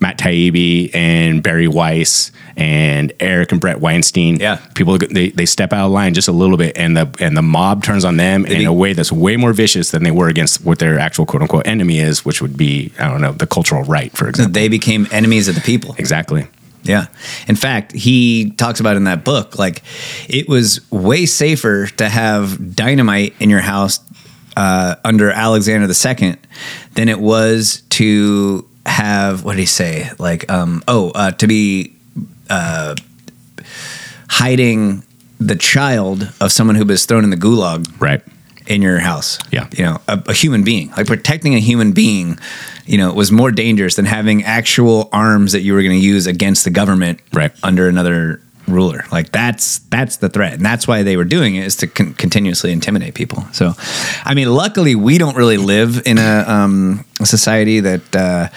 Matt Taibbi and Bari Weiss and Eric and Brett Weinstein.
Yeah.
people they, they step out of line just a little bit, and the and the mob turns on them in a way that's way more vicious than they were against what their actual quote unquote enemy is, which would be I don't know the cultural right, for example.
they became enemies of the people.
exactly.
Yeah. In fact, he talks about in that book, like it was way safer to have dynamite in your house uh, under Alexander II than it was to have, what did he say? Like, um, oh, uh, to be uh, hiding the child of someone who was thrown in the gulag
Right.
in your house.
Yeah.
You know, a, a human being. Like protecting a human being, you know, was more dangerous than having actual arms that you were going to use against the government
Right.
under another ruler. Like that's that's the threat. And that's why they were doing it is to con- continuously intimidate people. So I mean, luckily we don't really live in a um a society that uh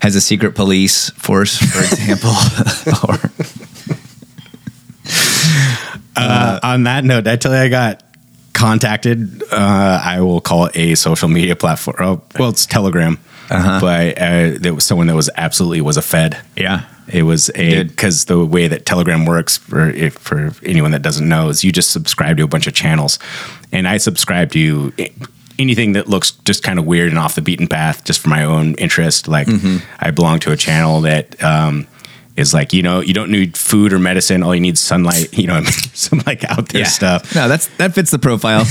has a secret police force, for example, or
Uh, on that note, I tell you I got contacted. Uh, I will call it a social media platform. Oh, well, it's Telegram,
Uh-huh.
but uh, there was someone that was absolutely was a Fed.
yeah.
It was a because the way that Telegram works for if, for anyone that doesn't know is you just subscribe to a bunch of channels, and I subscribe to anything that looks just kind of weird and off the beaten path, just for my own interest. Like
Mm-hmm.
I belong to a channel that um, is like you know you don't need food or medicine, all you need is sunlight. You know some like out there stuff.
No, that's that fits the profile.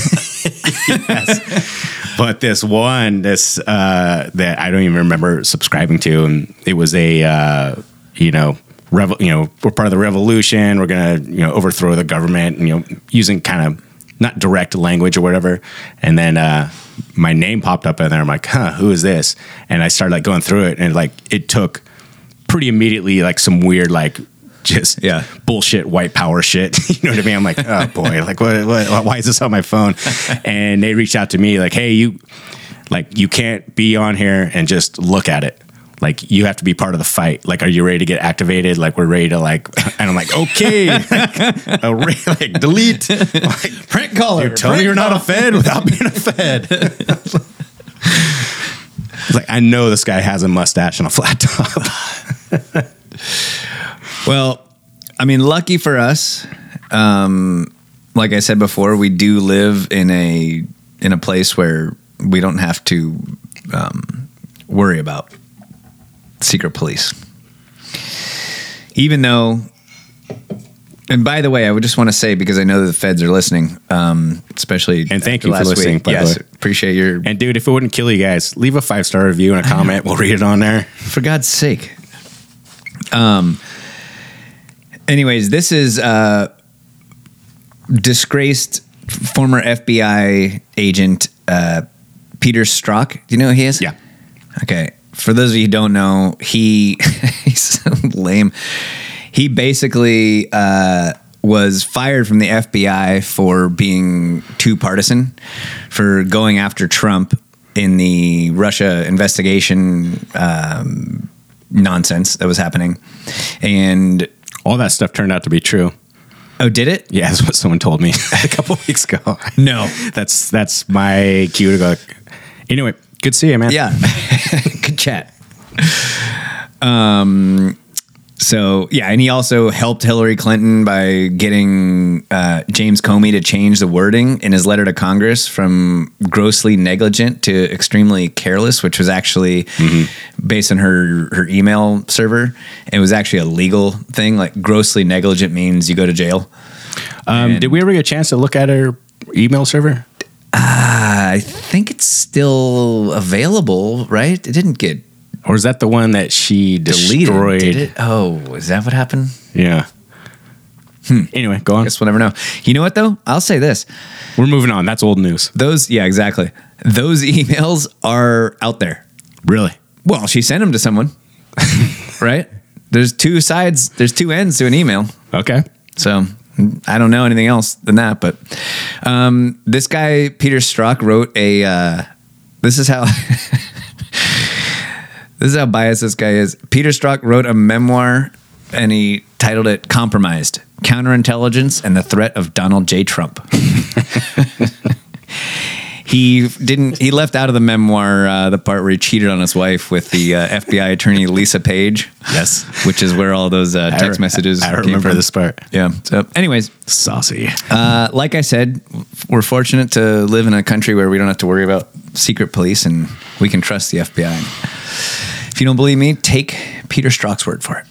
yes but this one, this uh, that I don't even remember subscribing to, and it was a uh, you know. Revo- you know, we're part of the revolution. We're gonna, you know, overthrow the government. You know, using kind of not direct language or whatever. And then uh, my name popped up in there. I'm like, huh, who is this? And I started like going through it, and like it took pretty immediately like some weird like just
Yeah.
bullshit white power shit. you know what I mean? I'm like, oh boy, like what, what? Why is this on my phone? And they reached out to me like, hey, you like you can't be on here and just look at it. Like you have to be part of the fight. Like, are you ready to get activated? Like, we're ready to like. And I'm like, okay, like, like delete. Like,
Print color.
you tell me you're not a Fed without being a Fed. It's like I know this guy has a mustache and a flat top.
Well, I mean, lucky for us, um, like I said before, we do live in a in a place where we don't have to um, worry about secret police. Even though, and by the way, I would just want to say because I know that the feds are listening, um, especially
And thank you for listening,
Week.
by the
yes,
way.
appreciate your.
And dude, if it wouldn't kill you guys, leave a five star review and a comment. We'll read it on there.
for God's sake. Um. Anyways, this is uh, disgraced former FBI agent uh, Peter Strzok. Do you know who he is?
Yeah.
Okay. For those of you who don't know, he he's so lame. He basically uh, was fired from the FBI for being too partisan, for going after Trump in the Russia investigation um, nonsense that was happening. And
All that stuff turned out to be true.
oh, did it?
Yeah, that's what someone told me a couple weeks ago.
No.
That's that's my cue to go. Anyway, good to see you, man.
Yeah. Good chat. Um so yeah, and he also helped Hillary Clinton by getting uh, James Comey to change the wording in his letter to Congress from grossly negligent to extremely careless, which was actually based on her her email server. It was actually a legal thing. Like grossly negligent means you go to jail.
Um, did we ever get a chance to look at her email server?
Uh, I think it's still available, right? It didn't get
Or is that the one that she
deleted.
destroyed?
Did it? Oh, is that what happened?
Yeah. Hmm. Anyway, go on.
Guess we'll never know. You know what though? I'll say this:
We're moving on. That's old news.
those, yeah, exactly. Those emails are out there.
Really?
Well, she sent them to someone, right? There's two sides. There's two ends to an email.
Okay.
So I don't know anything else than that. But um, this guy Peter Strzok wrote a. Uh, this is how. this is how biased this guy is. Peter Strzok wrote a memoir, and he titled it "Compromised: Counterintelligence and the Threat of Donald J. Trump." he didn't. He left out of the memoir uh, the part where he cheated on his wife with the uh, FBI attorney Lisa Page.
Yes.
which is where all those uh, text
I-
messages.
I
came
remember this part.
Yeah. So, anyways,
Saucy.
uh, like I said, we're fortunate to live in a country where we don't have to worry about secret police and we can trust the FBI. If you don't believe me, take Peter Strzok's word for it.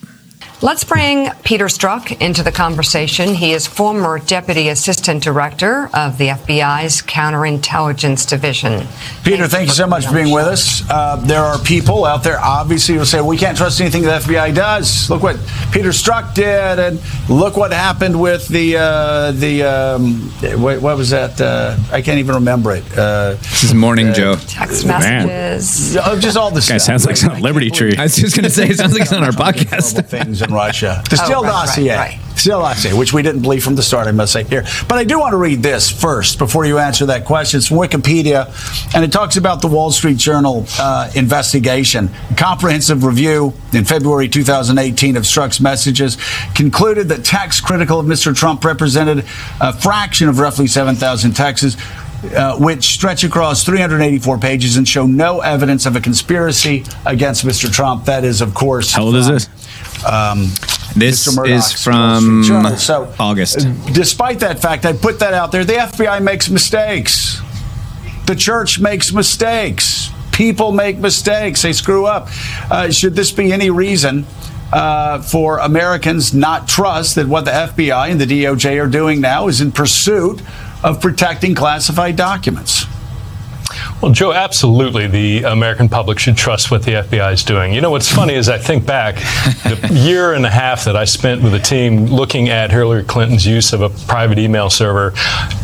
Let's bring Peter Strzok into the conversation. He is former Deputy Assistant Director of the FBI's Counterintelligence Division.
Peter, thank you so much for being with us. Uh, there are people out there, obviously, who say we can't trust anything the FBI does. Look what Peter Strzok did, and look what happened with the uh, the um, what, what was that? Uh, I can't even remember it. Uh,
This is Morning Joe.
Text messages.
oh, just all the
Guy
stuff.
sounds like some Liberty Tree.
I was just going to say, it sounds like it's on our podcast.
Things in Russia. The
Oh,
Steele
right, right,
dossier.
right.
Steele dossier, which we didn't believe from the start, I must say here. But I do want to read this first before you answer that question. It's from Wikipedia, and it talks about the Wall Street Journal uh, investigation. A comprehensive review in February 2018 of Strzok's messages concluded that tax critical of Mr. Trump represented a fraction of roughly 7,000 texts. Uh, which stretch across 384 pages and show no evidence of a conspiracy against Mr. Trump. That is, of course,
How old is
from-
this?
Um,
This is from
Journal. so,
August.
Despite that fact, I put that out there. The FBI makes mistakes. The church makes mistakes. People make mistakes. They screw up. Uh, should this be any reason? Uh, for Americans not trust that what the FBI and the DOJ are doing now is in pursuit of protecting classified documents.
Well, Joe, absolutely. The American public should trust what the FBI is doing. You know, what's funny is I think back the year and a half that I spent with a team looking at Hillary Clinton's use of a private email server,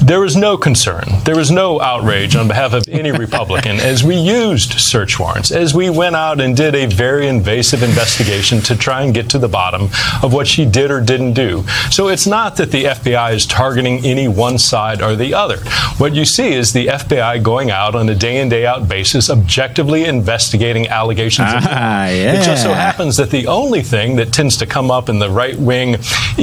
there was no concern. There was no outrage on behalf of any Republican as we used search warrants, as we went out and did a very invasive investigation to try and get to the bottom of what she did or didn't do. So it's not that the FBI is targeting any one side or the other. What you see is the FBI going out on a day in, day out basis, objectively investigating allegations. of
Ah,
It just so happens that the only thing that tends to come up in the right wing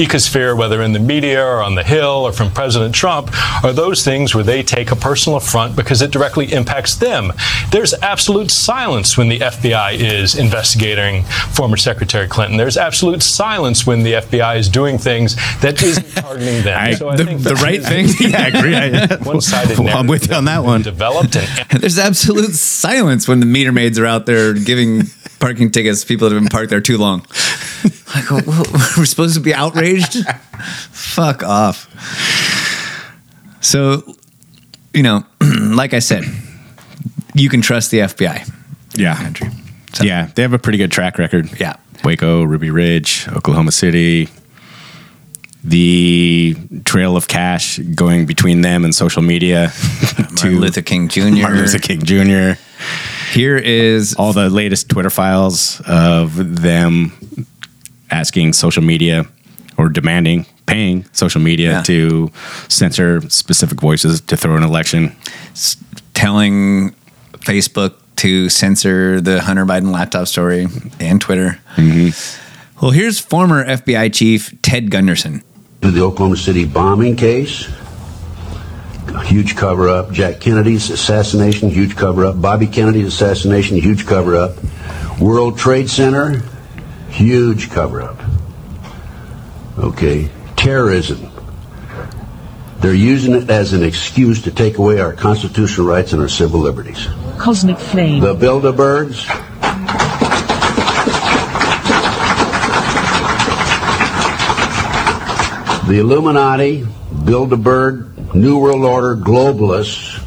ecosphere, whether in the media or on the Hill or from President Trump, are those things where they take a personal affront because it directly impacts them. There's absolute silence when the FBI is investigating former Secretary Clinton. There's absolute silence when the FBI is doing things that isn't targeting them.
I-
so I
the-
think
the right thing? Yeah, I agree. I-
One-sided
Well, I'm with you on that one.
Developed and
There's absolute silence when the meter maids are out there giving parking tickets to people that have been parked there too long. Like, oh, w- w- we're supposed to be outraged? Fuck off. So, you know, like I said, you can trust the FBI.
Yeah. Yeah, they have a pretty good track record.
Yeah.
Waco, Ruby Ridge, Oklahoma City. The trail of cash going between them and social media to
Martin Luther King Jr.
Martin Luther King Jr.
Here is
all the latest Twitter files of them asking social media or demanding, paying social media
Yeah.
to censor specific voices to throw an election.
telling Facebook to censor the Hunter Biden laptop story and Twitter. Mm-hmm. Well, here's former FBI chief Ted Gunderson.
To the Oklahoma City bombing case. Huge cover up. Jack Kennedy's assassination, huge cover up. Bobby Kennedy's assassination, huge cover up. World Trade Center, huge cover up. Okay. Terrorism. They're using it as an excuse to take away our constitutional rights and our civil liberties.
Cosmic flame.
The Bilderbergs, the Illuminati, Bilderberg, New World Order, globalists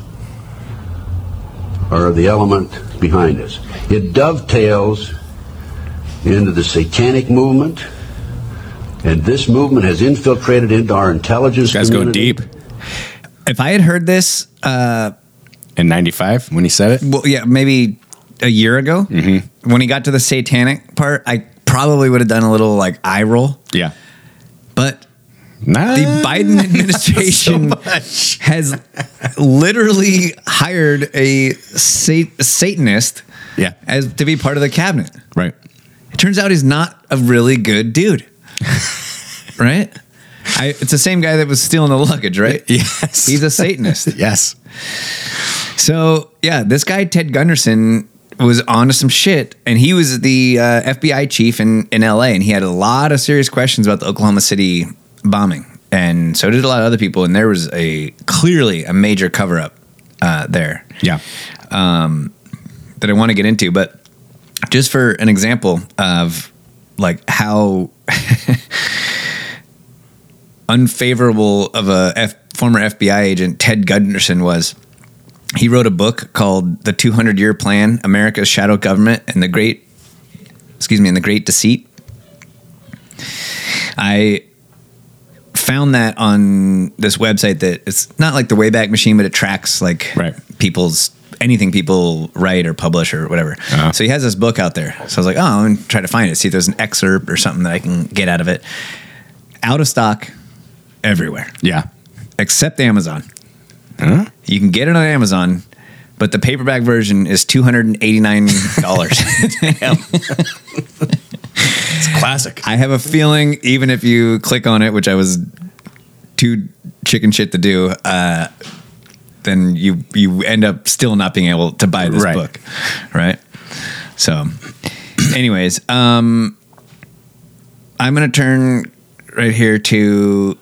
are the element behind this. It dovetails into the satanic movement, and this movement has infiltrated into our intelligence.
This guy's going
community.
deep.
If I had heard this, uh,
In 95 when he said it?
well, yeah, maybe a year ago, when he got to the satanic part, I probably would have done a little like eye roll.
Yeah.
But
Nah,
the Biden administration has literally hired a sat- Satanist
Yeah.
as to be part of the cabinet.
Right.
It turns out he's not a really good dude. right? I, it's the same guy that was stealing the luggage, right?
Yes.
He's a Satanist.
Yes.
So, yeah, this guy, Ted Gunderson, was onto some shit. And he was the uh, FBI chief in, in LA. And he had a lot of serious questions about the Oklahoma City bombing. And so did a lot of other people. And there was a clearly a major cover up uh, there
Yeah.
um, that I want to get into. But just for an example of like how unfavorable of a F- former FBI agent Ted Gunderson was, he wrote a book called "The 200 Year Plan: America's Shadow Government and the Great, excuse me, and the Great Deceit." I found that on this website that it's not like the Wayback Machine, but it tracks like
Right.
people's anything people write or publish or whatever.
Uh-huh.
So he has this book out there. So I was like, oh, I'm gonna try to find it, see if there's an excerpt or something that I can get out of it. Out of stock everywhere
Yeah.
except Amazon.
Huh?
You can get it on Amazon, but the paperback version is two hundred and eighty nine dollars.
It's classic.
I have a feeling, even if you click on it, which I was too chicken shit to do, uh, then you you end up still not being able to buy this
Right.
book, right? So, anyways, um, I'm gonna turn right here to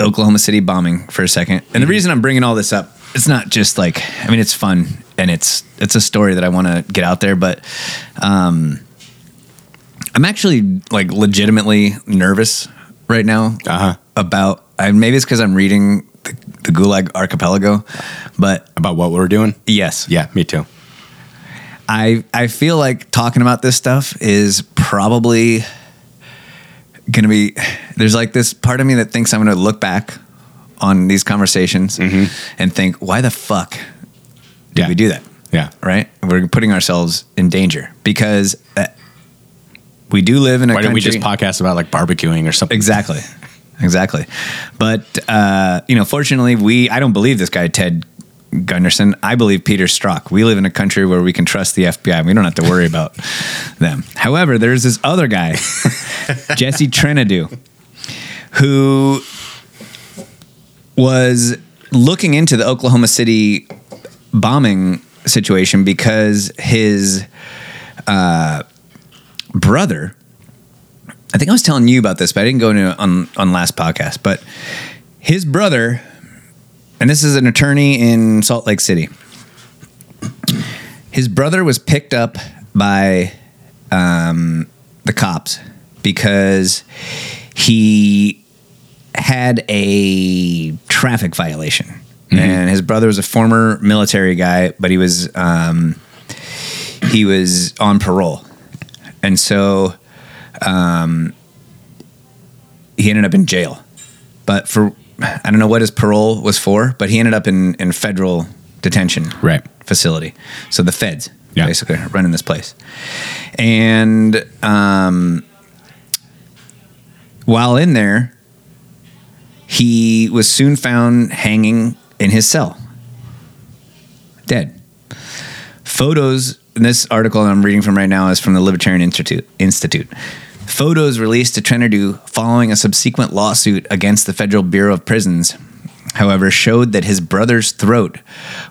Oklahoma City bombing for a second, and the reason I'm bringing all this up, it's not just like I mean, it's fun and it's it's a story that I want to get out there, but um, I'm actually like legitimately nervous right now
Uh-huh.
about. I, maybe it's because I'm reading the, the Gulag Archipelago, but
about what we're doing.
Yes.
Yeah, me too.
I I feel like talking about this stuff is probably gonna be. There's like this part of me that thinks I'm gonna look back on these conversations and think, why the fuck did we do that?
Yeah.
Right. We're putting ourselves in danger because we do live in a
Why don't we just podcast about like barbecuing or something?
Exactly. Exactly. But uh, you know, fortunately, we I don't believe this guy Ted Gunderson. I believe Peter Strzok. We live in a country where we can trust the FBI. We don't have to worry about them. However, there's this other guy, Jesse Trentadue, who was looking into the Oklahoma City bombing situation because his uh, brother I think I was telling you about this, but I didn't go into it on on last podcast. But his brother, and this is an attorney in Salt Lake City. His brother was picked up by um, the cops because he had a traffic violation, and his brother was a former military guy, but he was um, he was on parole, and so um, he ended up in jail. But for I don't know what his parole was for, but he ended up in in federal detention
right
facility. So the feds basically running this place, and um, while in there, he was soon found hanging in his cell, dead. Photos. This article I'm reading from right now is from the Libertarian Institute. Institute. Photos released to Trentadue following a subsequent lawsuit against the Federal Bureau of Prisons, however, showed that his brother's throat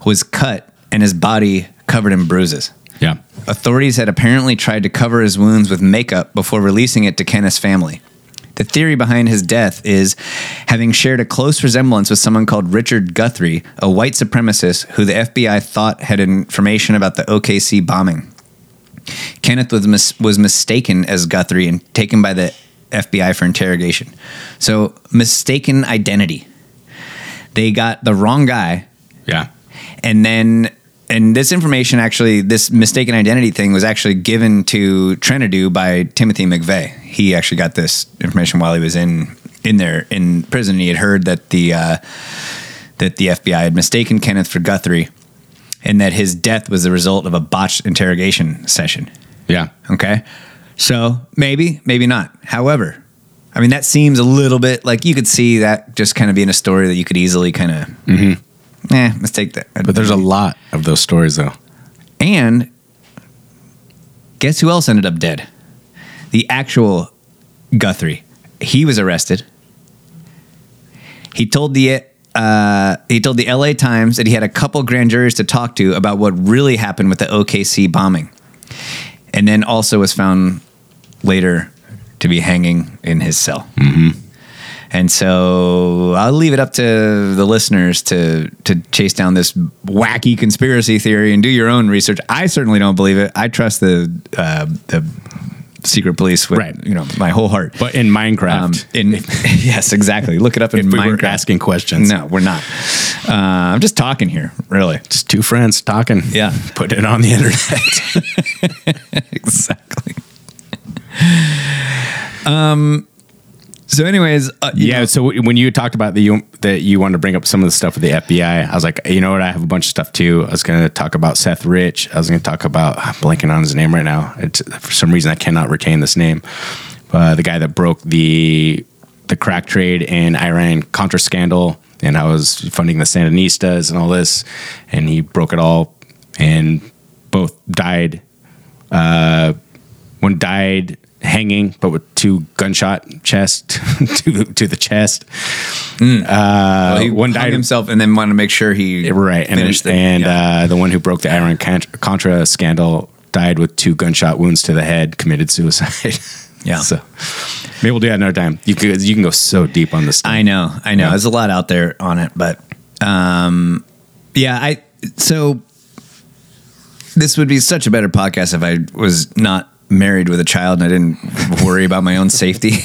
was cut and his body covered in bruises.
Yeah.
Authorities had apparently tried to cover his wounds with makeup before releasing it to Kenneth's family. The theory behind his death is having shared a close resemblance with someone called Richard Guthrie, a white supremacist who the FBI thought had information about the OKC bombing. Kenneth was mis- was mistaken as Guthrie and taken by the FBI for interrogation. So mistaken identity. They got the wrong guy.
Yeah.
And then and this information actually this mistaken identity thing was actually given to Trentadue by Timothy McVeigh. He actually got this information while he was in in there in prison. He had heard that the uh, that the FBI had mistaken Kenneth for Guthrie and that his death was the result of a botched interrogation session.
Yeah.
Okay. So maybe, maybe not. However, I mean, that seems a little bit like you could see that just kind of being a story that you could easily kind of,
Mm-hmm.
Eh, mistake that.
But there's a lot of those stories though.
And guess who else ended up dead? The actual Guthrie. He was arrested. He told the uh, he told the L.A. Times that he had a couple grand juries to talk to about what really happened with the OKC bombing, and then also was found later to be hanging in his cell.
Mm-hmm.
And so I'll leave it up to the listeners to to chase down this wacky conspiracy theory and do your own research. I certainly don't believe it. I trust the uh, the secret police with you know my whole heart.
But in Minecraft,
in yes, exactly. Look it up in
If we
Minecraft.
asking questions.
No, we're not. Uh, I'm just talking here, really.
Just two friends talking.
Yeah,
put it on the internet.
exactly. Um. So, anyways, uh,
yeah. So when you talked about the you, that you wanted to bring up some of the stuff with the FBI, I was like, you know what? I have a bunch of stuff too. I was going to talk about Seth Rich. I was going to talk about I'm blanking on his name right now. It's, for some reason, I cannot retain this name. Uh, the guy that broke the the crack trade in Iran Contra scandal, and I was funding the Sandinistas and all this, and he broke it all, and both died. Uh, one died hanging, but with two gunshot chest to to the chest. Uh,
Well, he
one died
himself and then wanted to make sure he
right, and
the-
and uh, the one who broke the Iran Contra- scandal died with two gunshot wounds to the head, committed suicide.
Yeah.
so maybe we'll do that another time. You could you can go so deep on this. Stuff.
I know, I know.
Yeah.
There's a lot out there on it, but um, yeah, I so this would be such a better podcast if I was not married with a child and I didn't worry about my own safety.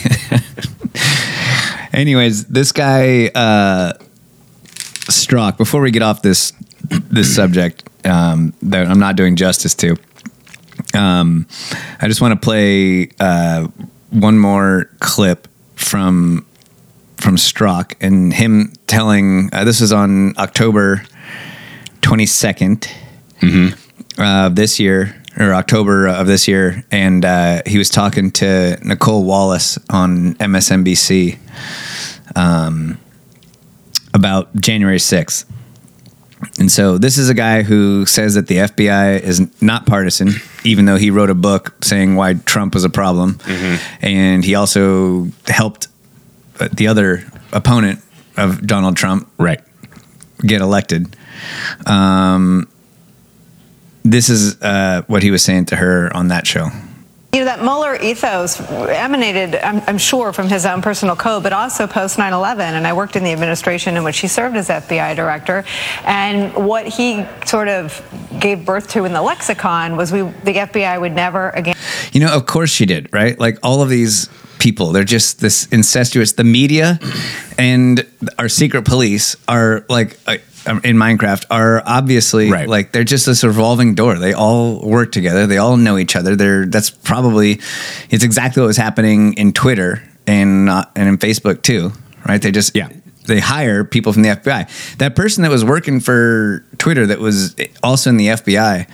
Anyways, this guy uh, Strzok, before we get off this this subject um, that I'm not doing justice to, um, I just want to play uh, one more clip from from Strzok and him telling uh, this is on October 22nd uh, this year or October of this year, and uh, he was talking to Nicolle Wallace on MSNBC um, about January 6th. And so this is a guy who says that the FBI is not partisan, even though he wrote a book saying why Trump was a problem. And he also helped uh, the other opponent of Donald Trump
right.
get elected. Um, this is uh, what he was saying to her on that show.
You know, that Mueller ethos emanated, I'm, I'm sure, from his own personal code, but also post 9 11. And I worked in the administration in which he served as FBI director. And what he sort of gave birth to in the lexicon was we, the FBI would never again.
You know, of course she did, right? Like all of these people, they're just this incestuous. The media and our secret police are like uh, in Minecraft are obviously like they're just this revolving door. They all work together. They all know each other. They're that's probably it's exactly what was happening in Twitter and uh, and in Facebook too, right? They just yeah. They hire people from the FBI. That person that was working for Twitter that was also in the FBI,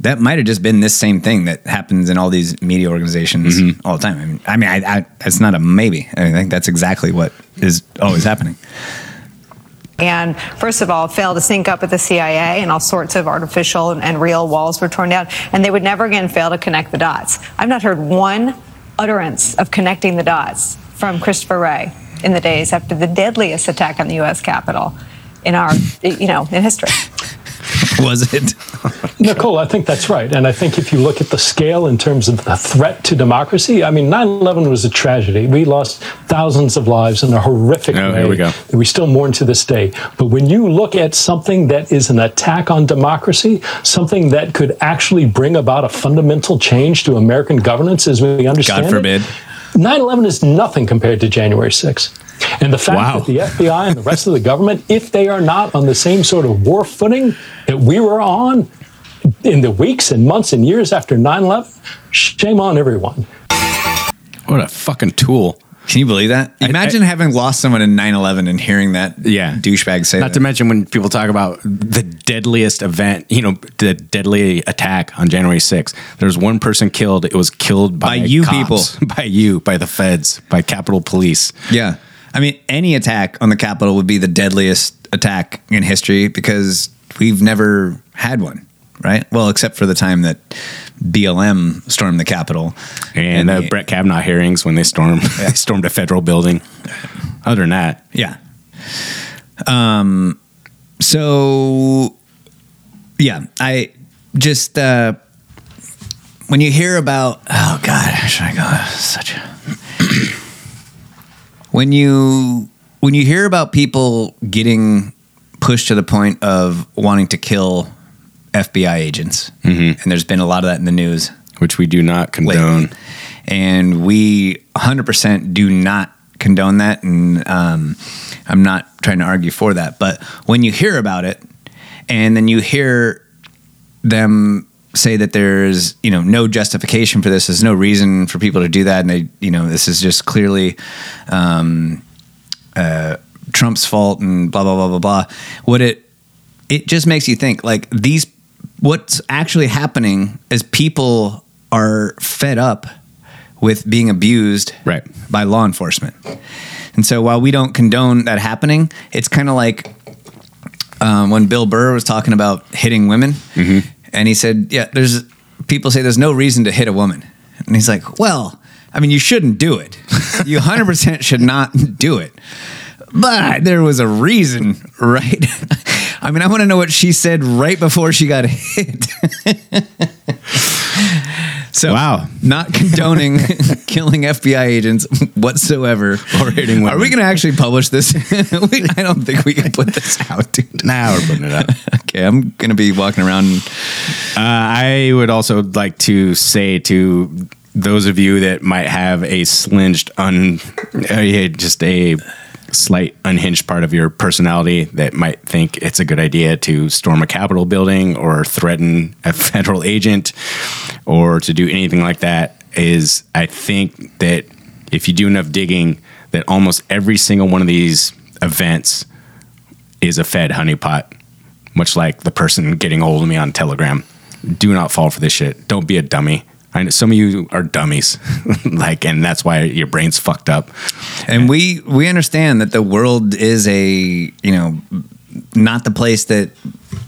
that might have just been this same thing that happens in all these media organizations all the time. I mean, I mean, I, I, it's not a maybe. I think that's exactly what is always happening.
And first of all, failed to sync up with the CIA, and all sorts of artificial and, and real walls were torn down. And they would never again fail to connect the dots. I've not heard one utterance of connecting the dots from Christopher Wray in the days after the deadliest attack on the U.S. Capitol in our, you know, in history.
Was it?
Nicole, I think that's right. And I think if you look at the scale in terms of the threat to democracy, I mean, 9 11 was a tragedy. We lost thousands of lives in a horrific
Oh,
way.
we go.
that we still mourn to this day. But when you look at something that is an attack on democracy, something that could actually bring about a fundamental change to American governance as we understand
God forbid.
it, 9 11 is nothing compared to January 6th. And the fact
Wow.
that the FBI and the rest of the government, if they are not on the same sort of war footing that we were on in the weeks and months and years after 9 11, shame on everyone.
What a fucking tool.
Can you believe that? Imagine having lost someone in 9 11 and hearing that
Yeah.
douchebag say
Not
that.
to mention when people talk about the deadliest event, you know, the deadly attack on January 6th. There was one person killed. It was killed by,
By you
cops. by you, by the feds, by Capitol Police.
Yeah. I mean, any attack on the Capitol would be the deadliest attack in history because we've never had one, right? Well, except for the time that BLM stormed the Capitol.
And, the
the-
Brett Kavanaugh hearings when they stormed, they stormed a federal building. Other than that,
Yeah. Um. So, yeah, I just uh, when you hear about oh god, should I go? Such a when you when you hear about people getting pushed to the point of wanting to kill FBI agents, and there's been a lot of that in the news,
which we do not condone.
and we 100% do not condone that, and um, I'm not trying to argue for that. But when you hear about it, and then you hear them say that there's you know no justification for this, there's no reason for people to do that, and they you know this is just clearly. Um, uh, Trump's fault and blah blah blah blah blah. What it it just makes you think like these what's actually happening is people are fed up with being abused
right.
by law enforcement. And so while we don't condone that happening, it's kind of like um, when Bill Burr was talking about hitting women, and he said, "Yeah, there's people say there's no reason to hit a woman," and he's like, "Well, I mean, you shouldn't do it. You 100 percent should not do it." But there was a reason, right? I mean, I want to know what she said right before she got hit. so,
wow,
not condoning killing FBI agents whatsoever
or hitting women.
Are we going to actually publish this? we, I don't think we can put this out, dude.
Now we're putting it out.
okay, I'm going to be walking around.
Uh, I would also like to say to those of you that might have a slinged, un, uh, just a slight unhinged part of your personality that might think it's a good idea to storm a Capitol building or threaten a federal agent or to do anything like that is I think that if you do enough digging, that almost every single one of these events is a Fed honeypot, much like the person getting hold of me on Telegram. Do not fall for this shit. Don't be a dummy. I know some of you are dummies, like, and that's why your brain's fucked up.
And we we understand that the world is a you know not the place that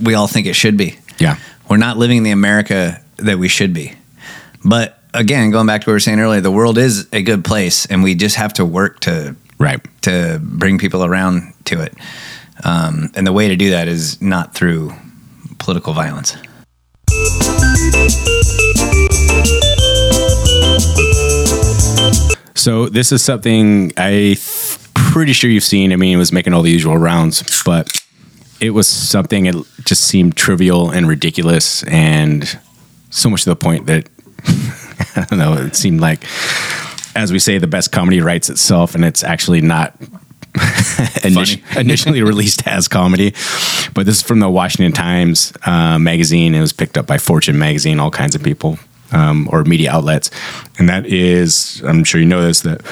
we all think it should be.
Yeah,
we're not living in the America that we should be. But again, going back to what we were saying earlier, the world is a good place, and we just have to work to
right
to bring people around to it. Um, and the way to do that is not through political violence.
So this is something I th- pretty sure you've seen. I mean, it was making all the usual rounds, but it was something it just seemed trivial and ridiculous, and so much to the point that I don't know. It seemed like, as we say, the best comedy writes itself, and it's actually not initi- initially released as comedy. But this is from the Washington Times uh, magazine. It was picked up by Fortune magazine, all kinds of people um, or media outlets, and that is, I'm sure you know this, that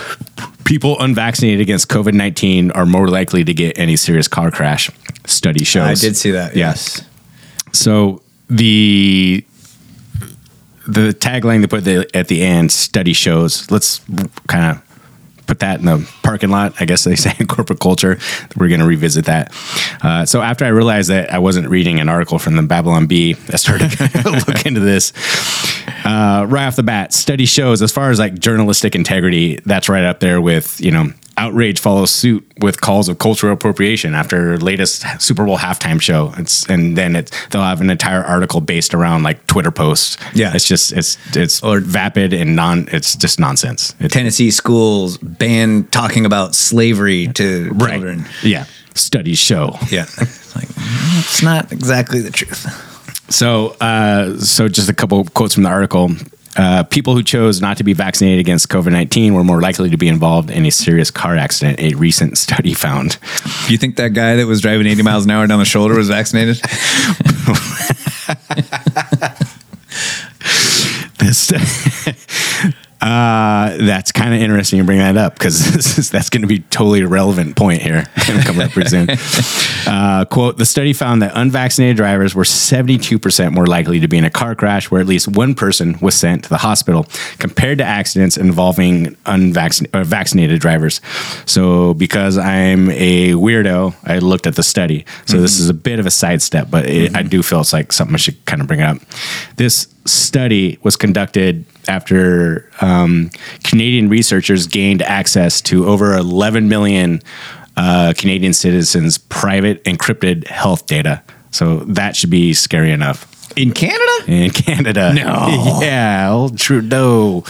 people unvaccinated against COVID 19 are more likely to get any serious car crash. Study shows.
I did see that.
Yes. So the the tagline they put the, at the end study shows let's kind of put that in the parking lot i guess they say in corporate culture. We're going to revisit that. Uh, so after i realized that i wasn't reading an article from the babylon bee i started to look into this uh, right off the bat study shows as far as like journalistic integrity that's right up there with you know outrage follows suit with calls of cultural appropriation after latest Super Bowl halftime show. It's and then it's they'll have an entire article based around like Twitter posts.
Yeah.
it's just it's it's or vapid and non. It's just nonsense. It's,
Tennessee schools ban talking about slavery to children.
yeah, studies show.
Yeah, it's like it's not exactly the truth.
So, uh, so just a couple quotes from the article. Uh, people who chose not to be vaccinated against COVID 19 were more likely to be involved in a serious car accident, a recent study found.
You think that guy that was driving 80 miles an hour down the shoulder was vaccinated?
this, uh, that's kind of interesting you bring that up because that's going to be totally irrelevant point here coming up pretty soon. Uh, quote: The study found that unvaccinated drivers were 72 percent more likely to be in a car crash where at least one person was sent to the hospital compared to accidents involving unvaccinated uh, vaccinated drivers. So, because I'm a weirdo, I looked at the study. So this is a bit of a sidestep, but it, I do feel it's like something I should kind of bring up. This study was conducted after um, Canadian researchers gained access to over 11 million uh, Canadian citizens' private encrypted health data. So that should be scary enough.
In Canada?
In Canada.
No.
Yeah, old Trudeau,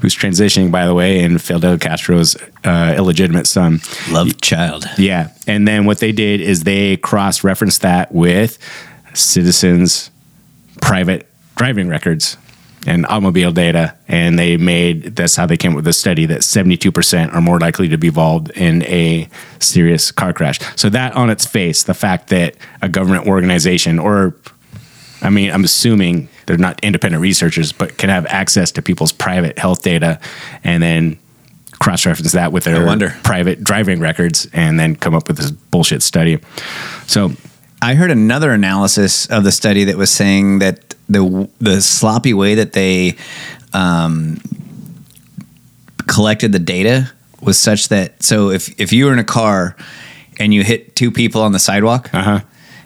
who's transitioning, by the way, and Fidel Castro's uh, illegitimate son.
Love child.
Yeah. And then what they did is they cross referenced that with citizens' private driving records and automobile data. And they made that's how they came up with the study that 72% are more likely to be involved in a serious car crash. So, that on its face, the fact that a government organization or I mean, I'm assuming they're not independent researchers, but can have access to people's private health data and then cross reference that with their private driving records and then come up with this bullshit study. So
I heard another analysis of the study that was saying that the the sloppy way that they um, collected the data was such that so if if you were in a car and you hit two people on the sidewalk
uh-huh.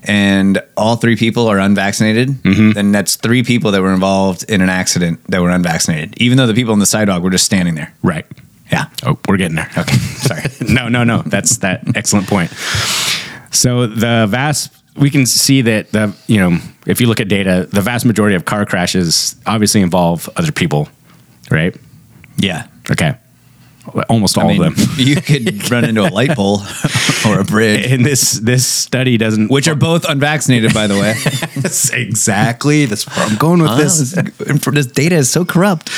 and all three people are unvaccinated,
Mm-hmm.
then that's three people that were involved in an accident that were unvaccinated, even though the people on the sidewalk were just standing there.
Right.
Yeah.
Oh, we're getting there. Okay. Sorry. no, no, no. That's that excellent point. So the vast we can see that the you know if you look at data, the vast majority of car crashes obviously involve other people, right?
Yeah.
Okay. Almost all
I mean,
of them.
you could run into a light pole or a bridge.
And this this study doesn't
Which are both unvaccinated, by the way.
exactly. That's where I'm going with
Ah,
this.
this. This data is so corrupt.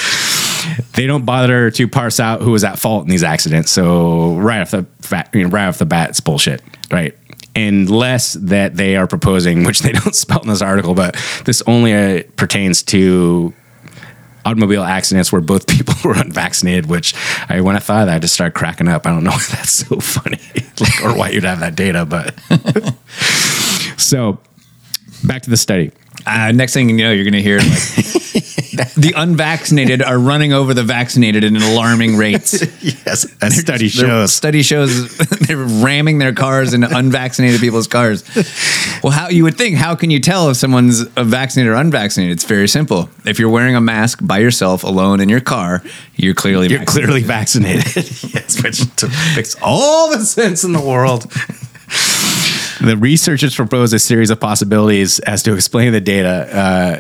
they don't bother to parse out who was at fault in these accidents. So right off the bat, you know, right off the bat, it's bullshit, right? Unless that they are proposing, which they don't spell in this article, but this only uh, pertains to automobile accidents where both people were unvaccinated. Which I, when I thought of that, I just started cracking up. I don't know why that's so funny, like, or why you'd have that data, but so back to the study.
Uh, next thing you know, you're going to hear like the unvaccinated are running over the vaccinated in alarming rates.
yes, a study shows.
Study shows they're ramming their cars into unvaccinated people's cars. Well, how you would think? How can you tell if someone's vaccinated or unvaccinated? It's very simple. If you're wearing a mask by yourself alone in your car, you're clearly
You're clearly vaccinated. yes, which makes all the sense in the world. The researchers proposed a series of possibilities as to explain the data,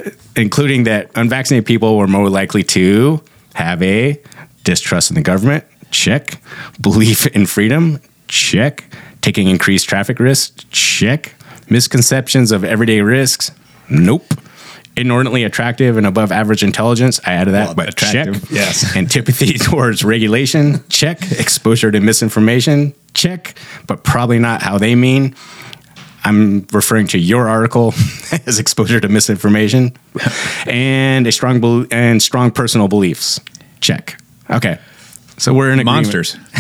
uh, including that unvaccinated people were more likely to have a distrust in the government, check, belief in freedom, check, taking increased traffic risks, check, misconceptions of everyday risks, nope. Inordinately attractive and above average intelligence, I added that,
Well,
but
attractive,
check.
yes.
Antipathy towards regulation, check. Exposure to misinformation, check. But probably not how they mean. I'm referring to your article as exposure to misinformation, and a strong bel- and strong personal beliefs. Check. Okay, so we're in agreement.
monsters,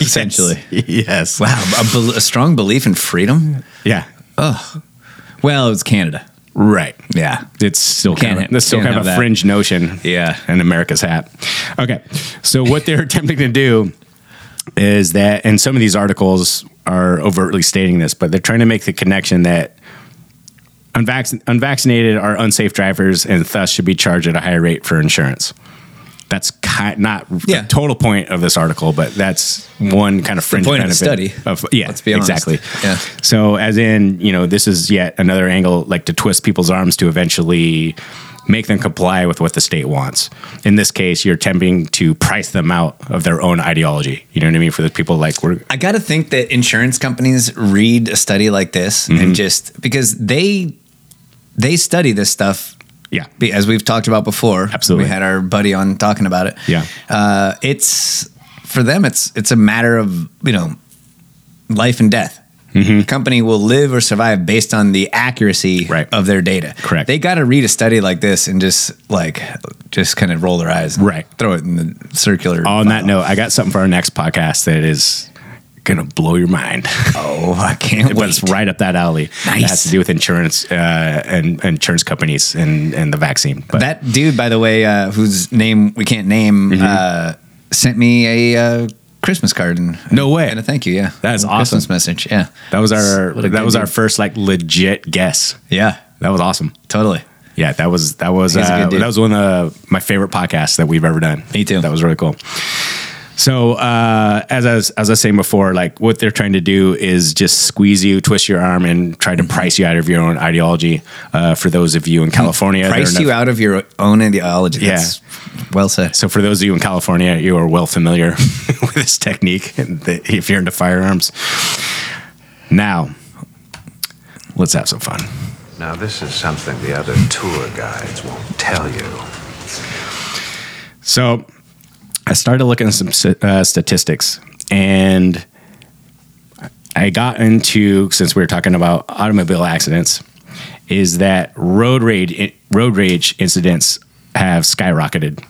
essentially.
Yes.
Wow, a, bel- a strong belief in freedom.
Yeah.
Oh, well, it's Canada.
Right.
Yeah.
It's still
Can't
kind of,
ha-
that's still
can't
kind of
have
a
that.
fringe notion.
Yeah.
In America's hat. Okay. So what they're attempting to do is that, and some of these articles are overtly stating this, but they're trying to make the connection that unvac- unvaccinated are unsafe drivers and thus should be charged at a higher rate for insurance. That's kind not
Yeah.
the total point of this article, but that's one kind of fringe
point of the study.
Of, yeah,
Let's be honest.
exactly.
Yeah.
So, as in, you know, this is yet another angle, like to twist people's arms to eventually make them comply with what the state wants. In this case, you're attempting to price them out of their own ideology. You know what I mean? For the people like we're
I got to think that insurance companies read a study like this
Mm-hmm.
and just because they they study this stuff.
Yeah,
as we've talked about before.
Absolutely.
we had our buddy on talking about it.
Yeah.
uh, it's for them. It's it's a matter of you know life and death.
Mm-hmm.
Company will live or survive based on the accuracy of their data.
Correct.
They got to read a study like this and just like just kind of roll their eyes. and
Right.
Throw it in the circular.
on that note, I got something for our next podcast that is gonna blow your mind.
Oh, I can't
but it's right up that alley.
Nice.
It has to do with insurance uh, and, and insurance companies and, and the vaccine. But
that dude, by the way, uh, whose name we can't name,
Mm-hmm.
uh, sent me a uh, Christmas card and
No way.
and a thank you. Yeah,
That is
A
awesome.
Christmas message. Yeah,
that was our
What
that
good
was our first like legit guess.
yeah,
That was awesome.
totally.
Yeah, that was that was
He's a good
uh, that was one of my favorite podcasts that we've ever done.
Me too.
That was really cool. So uh, as I was, as I was saying before, like what they're trying to do is just squeeze you, twist your arm, and try to price you out of your own ideology. Uh, for those of you in California,
Price
are
you out of your own ideology.
Yeah.
That's well said.
So for those of you in California, you are well familiar with this technique. If you're into firearms, now let's have some fun.
Now, this is something the other tour guides won't tell you.
So I started looking at some uh, statistics and I got into, since we were talking about automobile accidents, is that road rage, road rage incidents have skyrocketed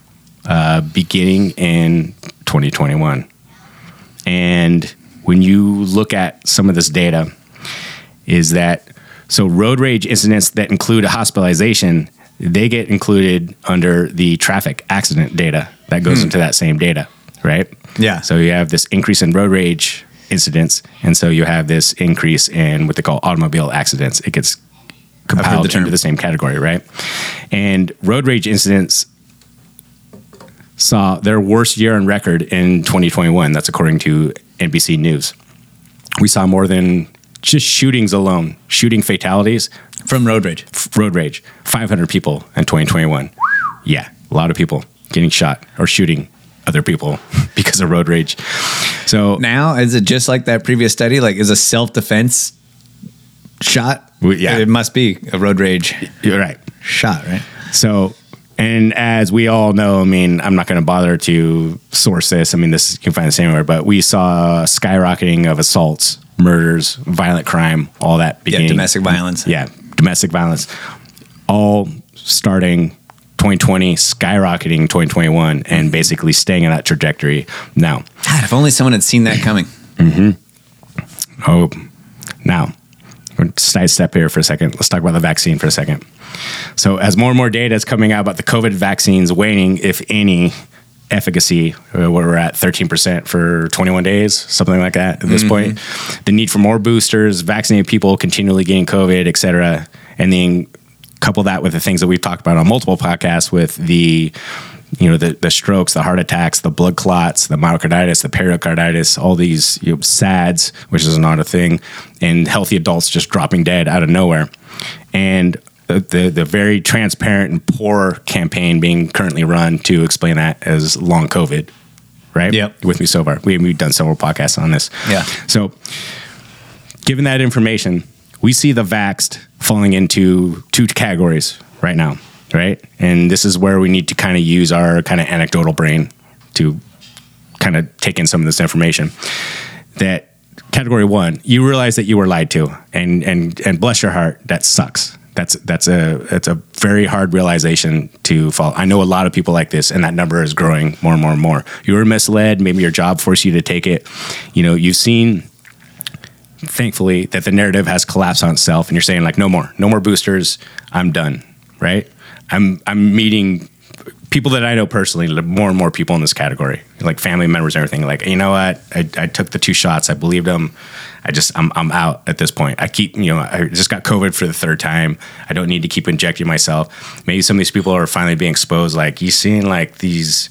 uh, beginning in 2021. And when you look at some of this data, is that so road rage incidents that include a hospitalization, they get included under the traffic accident data that goes
Hmm.
into that same data, right?
Yeah.
So you have this increase in road rage incidents, and so you have this increase in what they call automobile accidents. It gets
heard the
compiled into the same category, right? And road rage incidents saw their worst year on record in 2021. That's according to NBC News. We saw more than just shootings alone, shooting fatalities
from road rage.
Road rage, 500 people in 2021. Yeah, a lot of people getting shot or shooting other people because of road rage. So
now, is it just like that previous study? Like, is a self defense shot?
yeah.
it must be a road rage.
You're right.
Shot, right?
So And as we all know, I mean, I'm not going to bother to source this. I mean, this you can find this anywhere, but we saw skyrocketing of assaults, murders, violent crime, all that.
Yeah, domestic violence.
Yeah, domestic violence, all starting 2020, skyrocketing 2021, and basically staying in that trajectory now.
God, if only someone had seen that coming.
Mm-hmm. Oh, now, we're side step here for a second. Let's talk about the vaccine for a second. So, as more and more data is coming out about the COVID vaccines waning, if any, efficacy, uh, we're at 13% for 21 days, something like that at this
Mhm.
point. The need for more boosters, vaccinated people continually getting COVID, et cetera. And then couple that with the things that we've talked about on multiple podcasts with the you know the, the strokes the heart attacks the blood clots the myocarditis the pericarditis all these you know, sads which is not a thing and healthy adults just dropping dead out of nowhere. And the, the, the very transparent and poor campaign being currently run to explain that as long covid right? Yep. With me so far. We, we've done several podcasts on this.
Yeah.
so given that information, we see the vaxxed falling into two categories right now, right? And this is where we need to kind of use our kind of anecdotal brain to kind of take in some of this information. That category one, you realize that you were lied to, and and and bless your heart, that sucks. That's that's a that's a very hard realization to fall. I know a lot of people like this, and that number is growing more and more and more. You were misled. Maybe your job forced you to take it. You know, you've seen thankfully that the narrative has collapsed on itself and you're saying like no more no more boosters i'm done right? I'm i'm meeting people that i know personally more and more people in this category like family members and everything like you know what? I, I took the two shots i believed them i just I'm, I'm out at this point. I keep you know i just got covid for the third time. I don't need to keep injecting myself. Maybe some of these people are finally being exposed like you seeing like these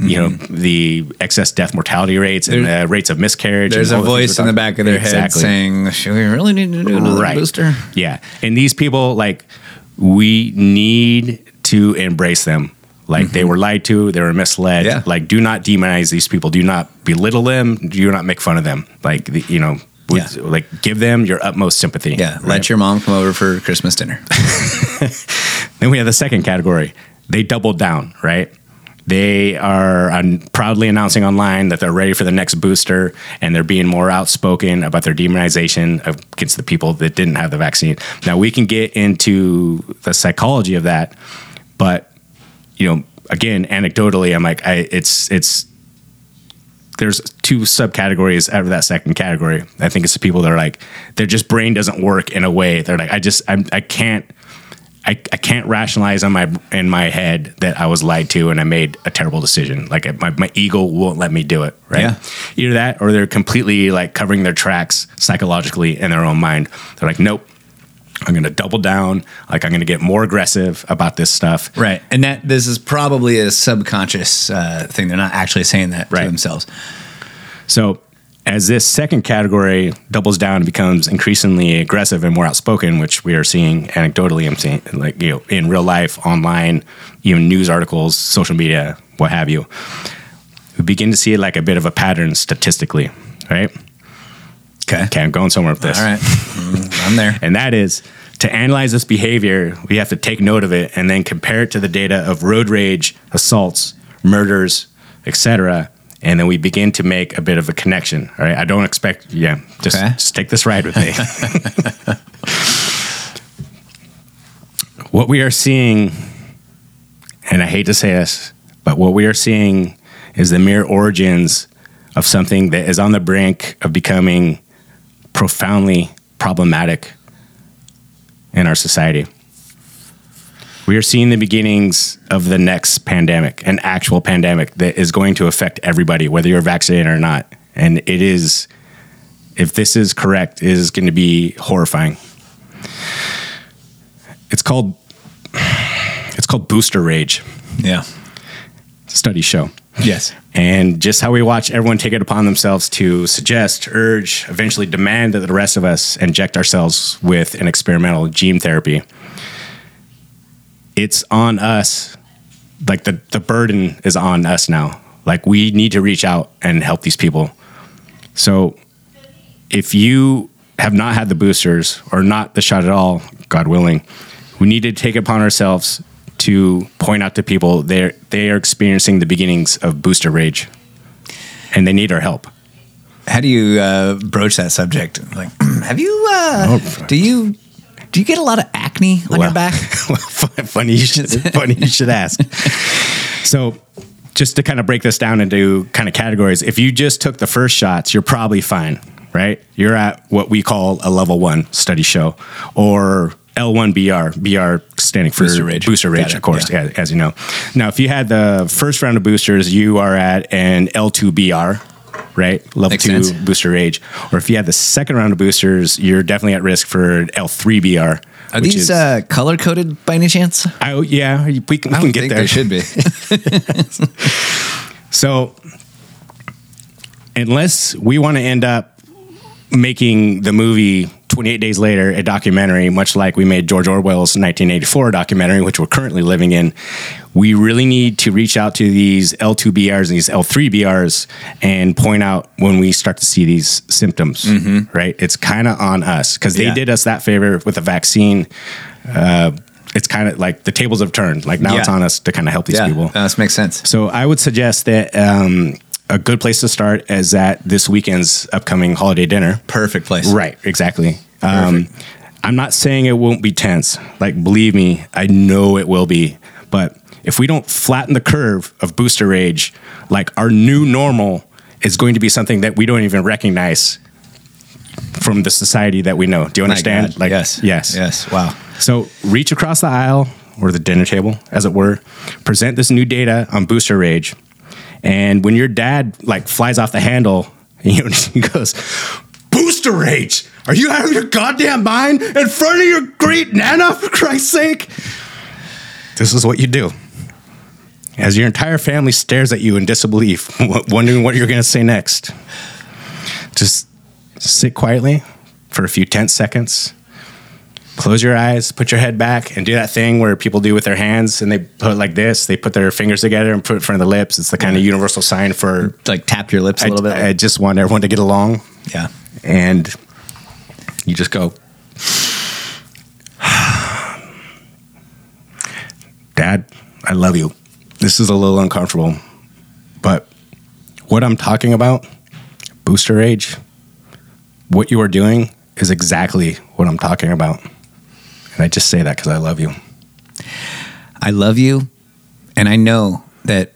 you know the excess death mortality rates and the rates of miscarriage.
There's a
all the things
voice in the back of their head saying, "Should we really need to do another
Right.
booster?"
Yeah, and these people like we need to embrace them. Like they were lied to, they were misled.
Mm-hmm. Yeah.
Like do not demonize these people. Do not belittle them. Do not make fun of them. Like the, you know, with- like give them your utmost sympathy.
Yeah, let your mom come over for Christmas dinner.
Then we have the second category. They doubled down, right? They are um, proudly announcing online that they're ready for the next booster and they're being more outspoken about their demonization against the people that didn't have the vaccine. Now, we can get into the psychology of that, but, you know, again, anecdotally, I'm like, I, it's, it's, there's two subcategories out of that second category. I think it's the people that are like, their just brain doesn't work in a way. They're like, I just, I'm, I can't, I, I can't rationalize on my in my head that I was lied to and I made a terrible decision. Like my, my ego won't let me do it. Right.
Yeah.
Either that or they're completely like covering their tracks psychologically in their own mind. They're like, nope. I'm going to double down. Like I'm going to get more aggressive about this stuff.
Right, and that this is probably a subconscious uh, thing. They're not actually saying that to themselves.
So, as this second category doubles down and becomes increasingly aggressive and more outspoken, which we are seeing anecdotally, I'm seeing like you know in real life, online, even news articles, social media, what have you, we begin to see like a bit of a pattern statistically, right?
Okay,
okay, I'm going somewhere with this.
All right, Mm, I'm there.
And that is to analyze this behavior, we have to take note of it and then compare it to the data of road rage, assaults, murders, etc. And then we begin to make a bit of a connection. All right. I don't expect, yeah, just, just take this ride with me. what we are seeing, and I hate to say this, but what we are seeing is the mere origins of something that is on the brink of becoming profoundly problematic in our society. We are seeing the beginnings of the next pandemic, an actual pandemic that is going to affect everybody, whether you're vaccinated or not. And it is, if this is correct, it is going to be horrifying. It's called, it's called booster rage.
Yeah.
Studies show.
Yes.
And just how we watch everyone take it upon themselves to suggest, urge, eventually demand that the rest of us inject ourselves with an experimental gene therapy. It's on us. Like the, the burden is on us now. Like we need to reach out and help these people. So if you have not had the boosters or not the shot at all, God willing, we need to take it upon ourselves to point out to people they're they are experiencing the beginnings of booster rage, and they need our help.
How do you uh, broach that subject? Like, have you? Uh,
Oh,
do you? Do you get a lot of acne on your
Well-
back?
funny you should funny you should ask. So, just to kind of break this down into kind of categories, if you just took the first shots, you're probably fine, right? You're at what we call a level one study show, or L1 BR, BR standing for
Booster rage.
booster rage, of course, yeah, as you know. Now, if you had the first round of boosters, you are at an L2 BR. Right, level
Makes
two
sense.
booster rage, or if you had the second round of boosters, you're definitely at risk for L3 BR.
Are these
is-
uh, color coded by any chance?
I, yeah, we can, we
I
can get there.
they should be.
So, unless we want to end up making the movie 28 Days Later a documentary, much like we made George Orwell's 1984 documentary, which we're currently living in, we really need to reach out to these L2BRs and these L3BRs and point out when we start to see these symptoms, right? It's kind of on us because they
Mm-hmm. Yeah.
did us that favor with the vaccine. Uh, it's kind of like the tables have turned. Like now
Yeah.
it's on us to kind of help these
yeah,
people.
uh, this makes sense.
So I would suggest that um, a good place to start is at this weekend's upcoming holiday dinner.
Perfect place.
Right, exactly. Um, I'm not saying it won't be tense. Like, believe me, I know it will be. But if we don't flatten the curve of booster rage, like our new normal is going to be something that we don't even recognize from the society that we know. Do you understand? Like,
yes.
yes,
Yes. Wow.
so reach across the aisle or the dinner table, as it were, present this new data on booster rage, and when your dad like flies off the handle, you know, he goes, "Booster rage? Are you out of your goddamn mind in front of your great nana? For Christ's sake!" This is what you do. As your entire family stares at you in disbelief, wondering what you're going to say next, just sit quietly for a few tense seconds close your eyes, put your head back, and do that thing where people do with their hands and they put like this. They put their fingers together and put it in front of the lips. It's the kind of universal sign for
like tap your lips a
I,
little bit.
I just want everyone to get along.
Yeah.
And you just go, Dad, I love you. This is a little uncomfortable, but what I'm talking about, booster age, what you are doing is exactly what I'm talking about. And I just say that because I love you.
I love you, and I know that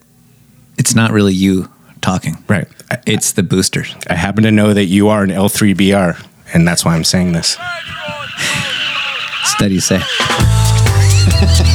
it's not really you talking.
Right.
It's the boosters.
I happen to know that you are an L3BR, and that's why I'm saying this.
Studies say.